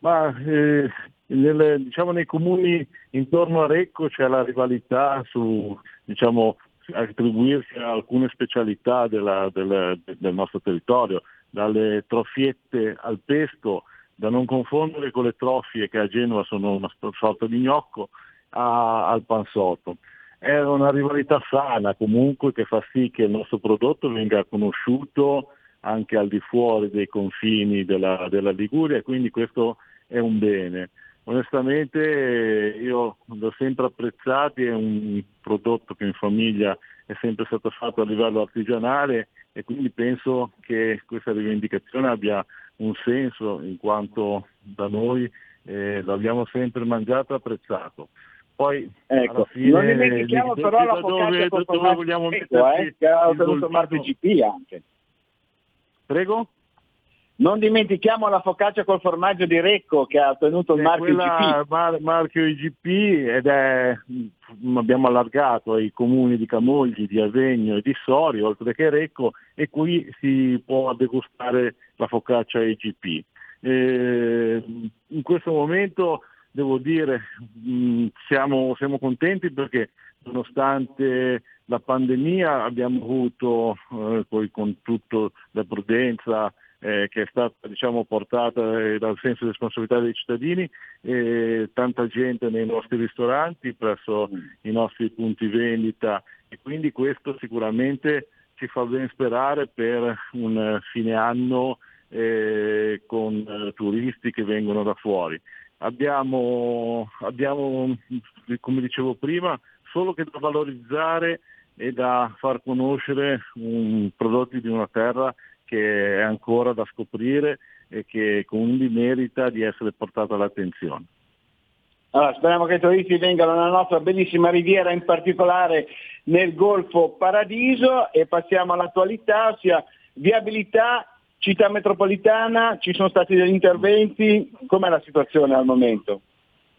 Ma eh, nelle, diciamo, nei comuni intorno a Recco c'è la rivalità su diciamo, attribuirsi a alcune specialità della, del, del nostro territorio, dalle troffiette al pesto, da non confondere con le trofie che a Genova sono una sorta di gnocco, a, al pansotto. È una rivalità sana comunque che fa sì che il nostro prodotto venga conosciuto anche al di fuori dei confini della, della Liguria quindi questo è un bene. Onestamente io l'ho sempre apprezzato, è un prodotto che in famiglia è sempre stato fatto a livello artigianale e quindi penso che questa rivendicazione abbia un senso in quanto da noi eh, l'abbiamo sempre mangiato e apprezzato. Poi ecco, fine, non dimentichiamo però la focaccia dove, dove vogliamo ecco, eh, che ha ottenuto il marchio GP anche. Prego? Non dimentichiamo la focaccia col formaggio di Recco che ha ottenuto il marchio IGP. Mar- marchio IGP ed è, mm, abbiamo allargato ai comuni di Camogli, di Avegno e di Sori, oltre che Recco, e qui si può degustare la focaccia IGP. E in questo momento devo dire mh, mm, siamo, siamo contenti perché nonostante la pandemia abbiamo avuto eh, poi con tutta la prudenza eh, che è stata diciamo, portata eh, dal senso di responsabilità dei cittadini, eh, tanta gente nei nostri ristoranti, presso i nostri punti vendita e quindi questo sicuramente ci fa ben sperare per un fine anno eh, con eh, turisti che vengono da fuori. Abbiamo, abbiamo, come dicevo prima, solo che da valorizzare e da far conoscere un, prodotti di una terra che è ancora da scoprire e che quindi merita di essere portato all'attenzione. Allora, speriamo che i turisti vengano nella nostra bellissima riviera, in particolare nel Golfo Paradiso e passiamo all'attualità, ossia viabilità, città metropolitana, ci sono stati degli interventi, com'è la situazione al momento?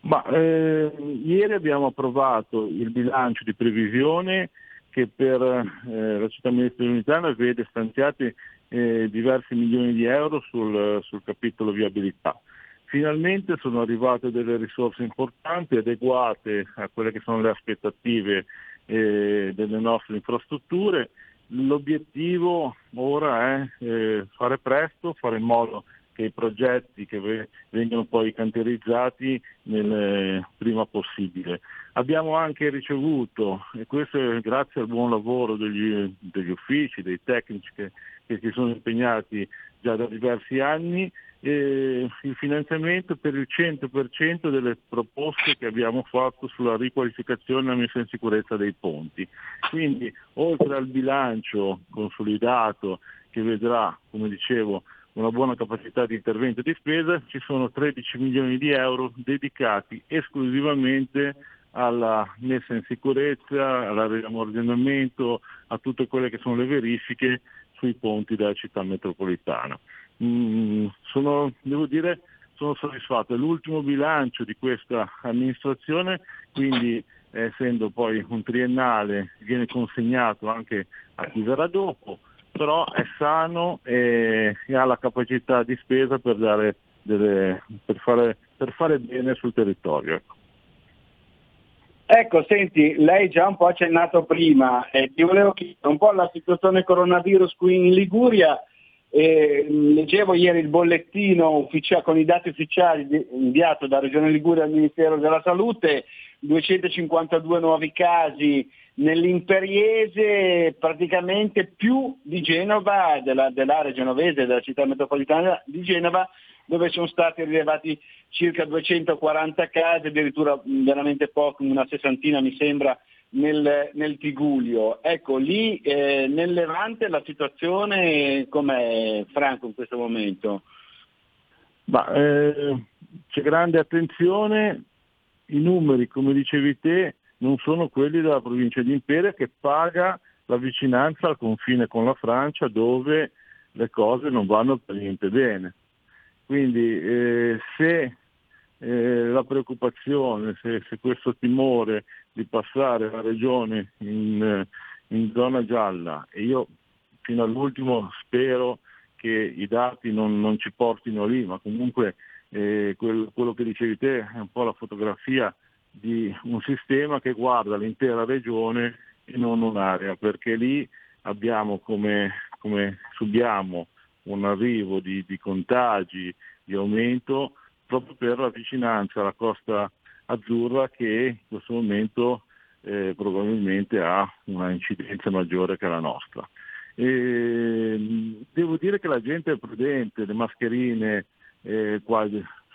Ma, eh, ieri abbiamo approvato il bilancio di previsione che per eh, la città metropolitana vede stanziati eh, diversi milioni di euro sul, sul capitolo viabilità. Finalmente sono arrivate delle risorse importanti, adeguate a quelle che sono le aspettative eh, delle nostre infrastrutture. L'obiettivo ora è eh, fare presto, fare in modo che i progetti che vengano poi canterizzati nel eh, prima possibile. Abbiamo anche ricevuto, e questo è grazie al buon lavoro degli, degli uffici, dei tecnici che, che si sono impegnati già da diversi anni, eh, il finanziamento per il 100% delle proposte che abbiamo fatto sulla riqualificazione e la messa in sicurezza dei ponti. Quindi oltre al bilancio consolidato che vedrà, come dicevo, una buona capacità di intervento e di spesa, ci sono 13 milioni di euro dedicati esclusivamente alla messa in sicurezza, al riammordinamento, a tutte quelle che sono le verifiche sui ponti della città metropolitana. Mm, sono, devo dire, sono soddisfatto. È l'ultimo bilancio di questa amministrazione, quindi essendo poi un triennale viene consegnato anche a chi verrà dopo, però è sano e, ha la capacità di spesa per, delle, per, fare, per fare, bene sul territorio. Ecco. Senti, lei già un po' accennato prima, eh, ti volevo chiedere un po' la situazione coronavirus qui in Liguria. Eh, leggevo ieri il bollettino ufficiale, con i dati ufficiali di, inviato da Regione Liguria al Ministero della Salute, 252 nuovi casi nell'Imperiese, praticamente più di Genova, della, dell'area genovese, della città metropolitana di Genova, dove sono stati rilevati circa 240 casi, addirittura veramente poco, una sessantina mi sembra, nel, nel Tigulio. Ecco, lì eh, nel Levante la situazione com'è, Franco, in questo momento? Ma, eh, c'è grande attenzione, i numeri, come dicevi te, non sono quelli della provincia di Imperia che paga la vicinanza al confine con la Francia dove le cose non vanno per niente bene. Quindi eh, se eh, la preoccupazione, se, se, questo timore di passare la regione in, in, zona gialla, e io fino all'ultimo spero che i dati non, non ci portino lì, ma comunque eh, quello, quello che dicevi te è un po' la fotografia di un sistema che guarda l'intera regione e non un'area, perché lì abbiamo come, come subiamo un arrivo di, di contagi, di aumento, proprio per la vicinanza alla costa azzurra che in questo momento eh, probabilmente ha una incidenza maggiore che la nostra. E, devo dire che la gente è prudente, le mascherine eh, qua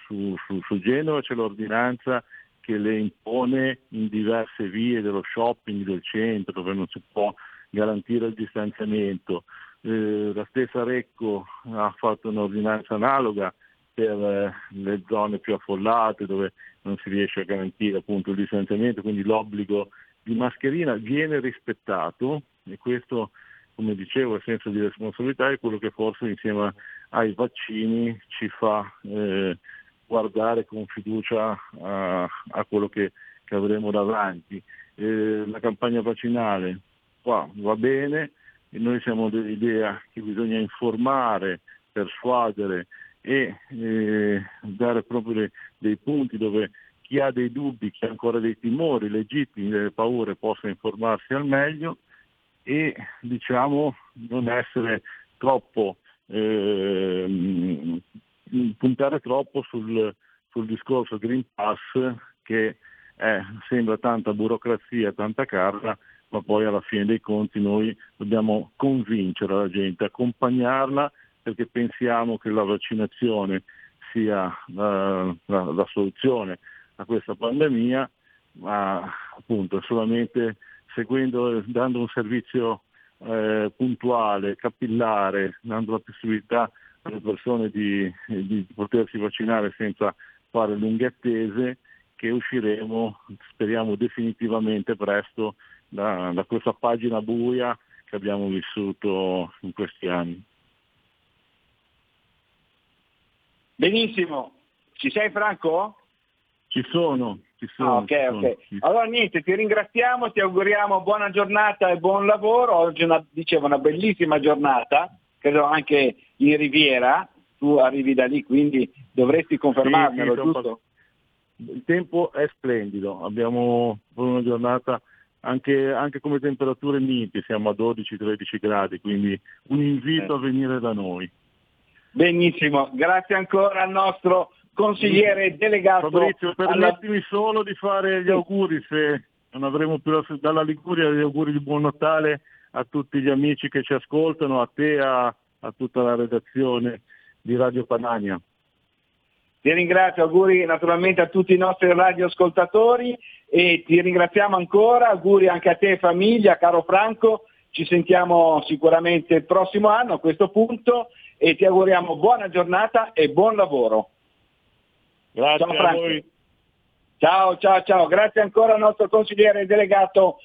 su, su, su Genova c'è l'ordinanza che le impone in diverse vie dello shopping del centro dove non si può garantire il distanziamento. Eh, la stessa Recco ha fatto un'ordinanza analoga per eh, le zone più affollate dove non si riesce a garantire appunto il distanziamento, quindi l'obbligo di mascherina viene rispettato e questo, come dicevo, il senso di responsabilità è quello che forse insieme ai vaccini ci fa eh, guardare con fiducia a, a quello che, che, avremo davanti. Eh, la campagna vaccinale qua va bene e noi siamo dell'idea che bisogna informare, persuadere e eh, dare proprio dei, punti dove chi ha dei dubbi, chi ha ancora dei timori legittimi, delle paure possa informarsi al meglio e diciamo non essere troppo eh, puntare troppo sul, sul, discorso Green Pass che è, sembra tanta burocrazia, tanta carta, ma poi alla fine dei conti noi dobbiamo convincere la gente, accompagnarla perché pensiamo che la vaccinazione sia uh, la, la, soluzione a questa pandemia, ma appunto solamente seguendo, dando un servizio eh, puntuale, capillare, dando la possibilità alle persone di, di potersi vaccinare senza fare lunghe attese, che usciremo, speriamo definitivamente presto, da, da questa pagina buia che abbiamo vissuto in questi anni. Benissimo, ci sei Franco? Ci sono, ci sono. Ah, ok, ci ok. Sono. Allora niente, ti ringraziamo, ti auguriamo buona giornata e buon lavoro. Oggi una, dicevo una bellissima giornata, credo anche in Riviera, tu arrivi da lì, quindi dovresti confermarmelo, sì, sì, giusto? Il tempo è splendido, abbiamo una giornata anche, anche come temperature mite, siamo a 12-13 gradi, quindi un invito eh. a venire da noi. Benissimo, grazie ancora al nostro consigliere delegato. Fabrizio, permettimi alla... solo di fare gli auguri, se non avremo più la... dalla Liguria, gli auguri di buon Natale a tutti gli amici che ci ascoltano, a te, a, a tutta la redazione di Radio Padania. Ti ringrazio, auguri naturalmente a tutti i nostri radioascoltatori e ti ringraziamo ancora, auguri anche a te e famiglia, caro Franco, ci sentiamo sicuramente il prossimo anno a questo punto e ti auguriamo buona giornata e buon lavoro. Grazie ciao, Franco. Ciao, ciao, ciao. Grazie ancora al nostro consigliere delegato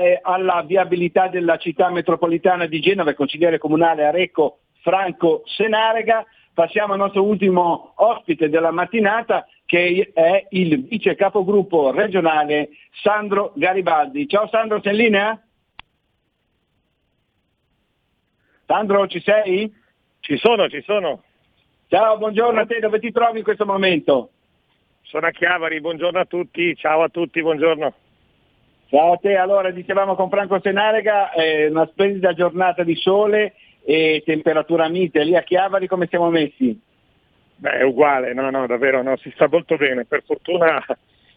eh, alla viabilità della città metropolitana di Genova e consigliere comunale Arecco Franco Senarega. Passiamo al nostro ultimo ospite della mattinata che è il vice capogruppo regionale Sandro Garibaldi. Ciao Sandro, sei in linea? Sandro, ci sei? Ci sono, ci sono. Ciao, buongiorno a te, dove ti trovi in questo momento? Sono a Chiavari, buongiorno a tutti, ciao a tutti, buongiorno. Ciao a te, allora dicevamo con Franco Senarega, eh, una splendida giornata di sole e temperatura mite, lì a Chiavari come siamo messi? Beh, è uguale, no, no, davvero, no, si sta molto bene, per fortuna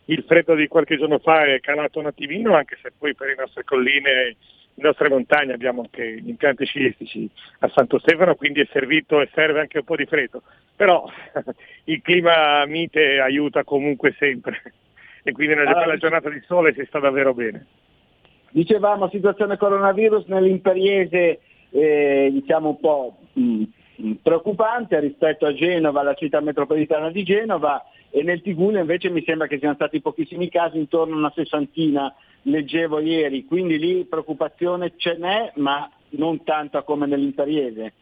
il freddo di qualche giorno fa è calato un attimino, anche se poi per le nostre colline le nostre montagne abbiamo anche gli impianti sciistici a Santo Stefano, quindi è servito e serve anche un po' di freddo. Però il clima mite aiuta comunque sempre e quindi nella allora, giornata di sole si sta davvero bene. Dicevamo situazione coronavirus nell'imperiese eh, diciamo un po' mh, preoccupante rispetto a Genova, la città metropolitana di Genova e nel Tigullio invece mi sembra che siano stati pochissimi casi, intorno a una sessantina leggevo ieri, quindi lì preoccupazione ce n'è, ma non tanta come nell'Imperiese.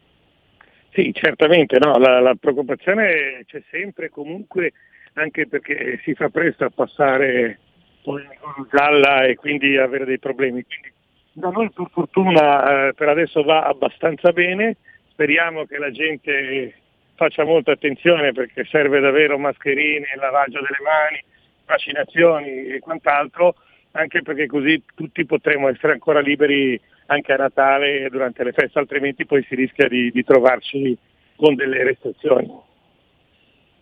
Sì, certamente, no, la, la, preoccupazione c'è sempre comunque, anche perché si fa presto a passare poi gialla e quindi avere dei problemi. Quindi da noi per fortuna eh, per adesso va abbastanza bene, speriamo che la gente faccia molta attenzione perché serve davvero mascherine, lavaggio delle mani, vaccinazioni e quant'altro anche perché così tutti potremo essere ancora liberi anche a Natale e durante le feste, altrimenti poi si rischia di, di trovarci con delle restrizioni.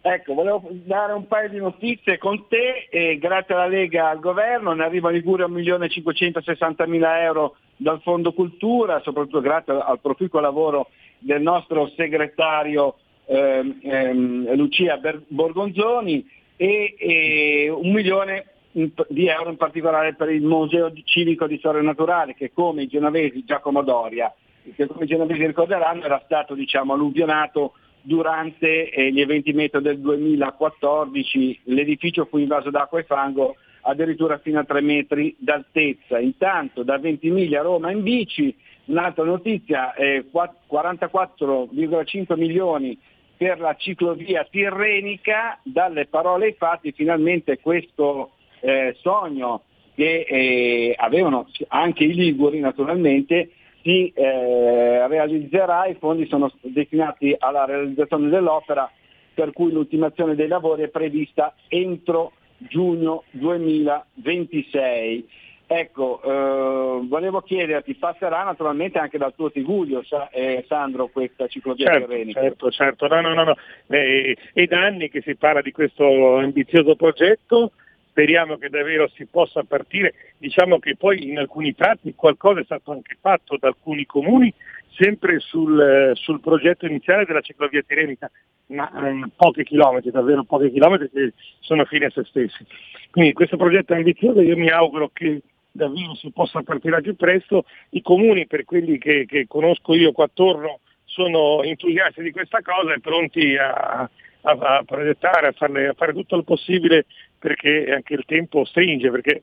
Ecco, volevo dare un paio di notizie con te, e grazie alla Lega al governo ne arriva a Liguria 1.560.000 euro dal Fondo Cultura, soprattutto grazie al proficuo lavoro del nostro segretario ehm, ehm, Lucia Borgonzoni e, e un milione di euro in particolare per il Museo Civico di Storia Naturale che come i genovesi Giacomo Doria, che come i genovesi ricorderanno era stato diciamo, alluvionato durante eh, gli eventi meteo del 2014, l'edificio fu invaso d'acqua e fango addirittura fino a 3 metri d'altezza. Intanto da Ventimiglia a Roma in bici, un'altra notizia, eh, 44,5 milioni per la ciclovia tirrenica, dalle parole ai fatti finalmente questo eh, sogno che eh, avevano anche i Liguri naturalmente si eh, realizzerà, i fondi sono destinati alla realizzazione dell'opera per cui l'ultimazione dei lavori è prevista entro giugno 2026. Ecco, eh, volevo chiederti, passerà naturalmente anche dal tuo Tiguglio, sa, eh, Sandro, questa ciclovia certo, terrenica? Certo, certo, no, no, no, no. Eh, è da anni che si parla di questo ambizioso progetto, speriamo che davvero si possa partire. Diciamo che poi in alcuni tratti qualcosa è stato anche fatto da alcuni comuni, sempre sul, sul progetto iniziale della ciclovia tirenica, ma eh, pochi chilometri, davvero pochi chilometri che sono fine a se stessi. Quindi questo progetto è ambizioso, io mi auguro che davvero si possa partire più presto. I comuni, per quelli che, che conosco io qua attorno, sono entusiasti di questa cosa e pronti a, a, a progettare, a, farle, a, fare tutto il possibile perché anche il tempo stringe, perché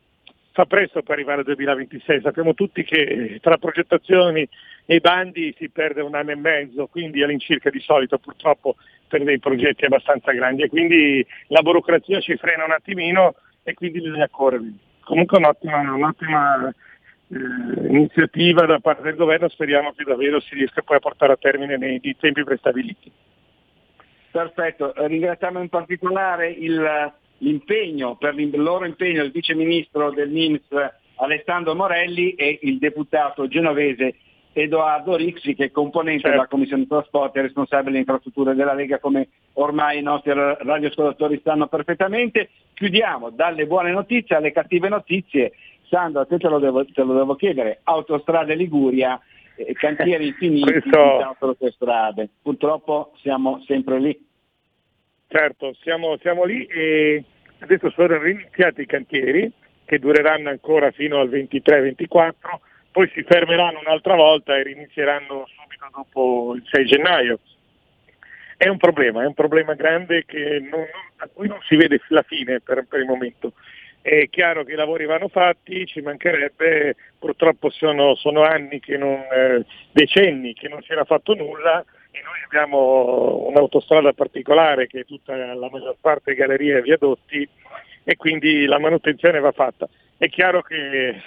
fa presto per arrivare al 2026. Sappiamo tutti che tra progettazioni e bandi si perde un anno e mezzo, quindi all'incirca di solito purtroppo per dei progetti abbastanza grandi e quindi la burocrazia ci frena un attimino e quindi bisogna correre. Comunque un'ottima, un'ottima eh, iniziativa da parte del governo, speriamo che davvero si riesca poi a portare a termine nei, nei tempi prestabiliti. Perfetto, ringraziamo in particolare il, l'impegno, per il loro impegno il vice ministro del MIMS Alessandro Morelli e il deputato genovese Edoardo Rixi che è componente certo. della Commissione Trasporti e responsabile delle infrastrutture della Lega come ormai i nostri radioascoltatori sanno perfettamente. Chiudiamo dalle buone notizie alle cattive notizie. Sandro, a te te lo devo, te lo devo chiedere, Autostrade Liguria eh, cantieri infiniti Questo... autostrade. Purtroppo siamo sempre lì. Certo, siamo, siamo lì e adesso sono iniziati i cantieri che dureranno ancora fino al 23-24, poi si fermeranno un'altra volta e inizieranno subito dopo il 6 gennaio. È un problema, è un problema grande non, a cui non si vede la fine per, per il momento. È chiaro che i lavori vanno fatti, ci mancherebbe, purtroppo sono, sono anni che non, eh, decenni che non si era fatto nulla e noi abbiamo un'autostrada particolare che è tutta la maggior parte gallerie e viadotti e quindi la manutenzione va fatta. È chiaro che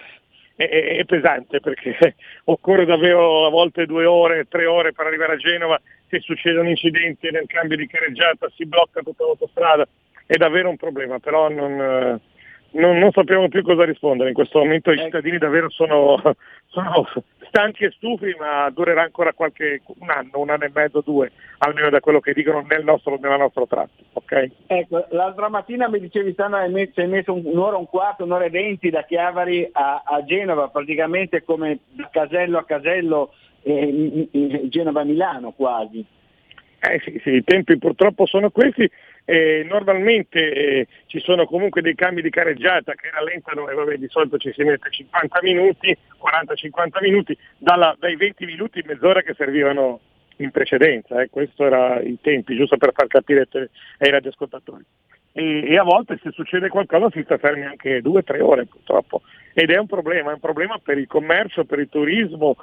è, è, pesante perché occorre davvero a volte due ore, tre ore per arrivare a Genova, se succede un incidente nel cambio di carreggiata si blocca tutta l'autostrada, è davvero un problema, però non, non, non sappiamo più cosa rispondere. In questo momento i cittadini davvero sono, sono stanchi e stufi, ma durerà ancora qualche un anno, un anno e mezzo, due, almeno da quello che dicono nel nostro, nella nostra tratto. Okay? Ecco, l'altra mattina mi dicevi stanno hai messo, hai messo un'ora, un quarto, un'ora e venti da Chiavari a, a Genova, praticamente come da casello a casello eh, Genova-Milano quasi. Eh sì, sì, i tempi purtroppo sono questi. Eh, normalmente eh, ci sono comunque dei cambi di careggiata che rallentano e vabbè, di solito ci si mette 50 minuti, 40-50 minuti, dalla, dai 20 minuti, mezz'ora che servivano in precedenza, eh. questo era i tempi, giusto per far capire ai radioascoltatori. E, e a volte se succede qualcosa si sta fermi anche due o tre ore purtroppo ed è un problema, è un problema per il commercio, per il turismo,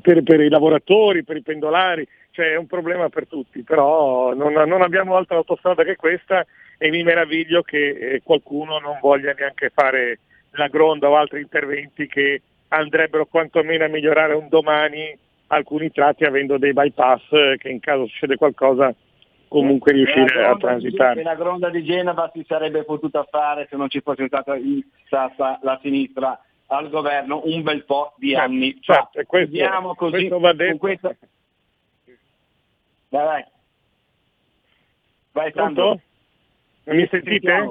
per, per i lavoratori, per i pendolari, cioè è un problema per tutti, però non, non abbiamo altra autostrada che questa e mi meraviglio che eh, qualcuno non voglia neanche fare la gronda o altri interventi che andrebbero quantomeno a migliorare un domani alcuni tratti avendo dei bypass eh, che in caso succede qualcosa comunque riuscire a transitare. La gronda di Genova si sarebbe potuta fare se non ci fosse stata, stata la sinistra al governo un bel po' di certo, anni certo, fa. questo, Vediamo così, questo va detto. Questa... Vai, vai. Vai Sandro. Mi sentite?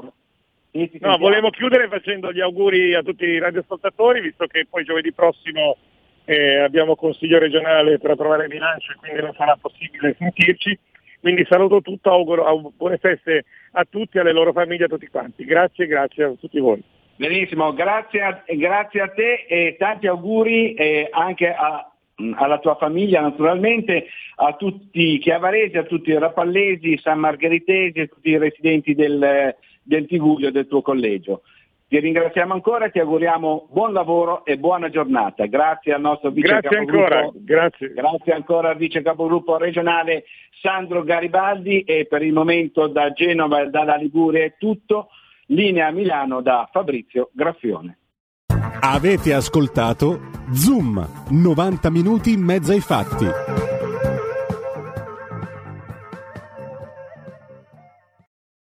No, volevo chiudere facendo gli auguri a tutti i radioascoltatori, visto che poi giovedì prossimo eh, abbiamo consiglio regionale per approvare il bilancio e quindi non sarà possibile sentirci. Quindi saluto tutto, auguro auguro buone feste a tutti, alle loro famiglie, a tutti quanti. Grazie, grazie a tutti voi. Benissimo, grazie a, grazie a te e tanti auguri eh, anche a, alla tua famiglia naturalmente, a tutti i chiavaresi, a tutti i rapallesi, san margheritesi, a tutti i residenti del, del Tiguglio, del tuo collegio. Ti ringraziamo ancora e ti auguriamo buon lavoro e buona giornata. Grazie al nostro vice Grazie ancora, grazie. Grazie ancora al vice capogruppo regionale Sandro Garibaldi e per il momento da Genova e dalla Liguria è tutto. Linea Milano da Fabrizio Graffione. Avete ascoltato Zoom, 90 minuti in mezzo ai fatti.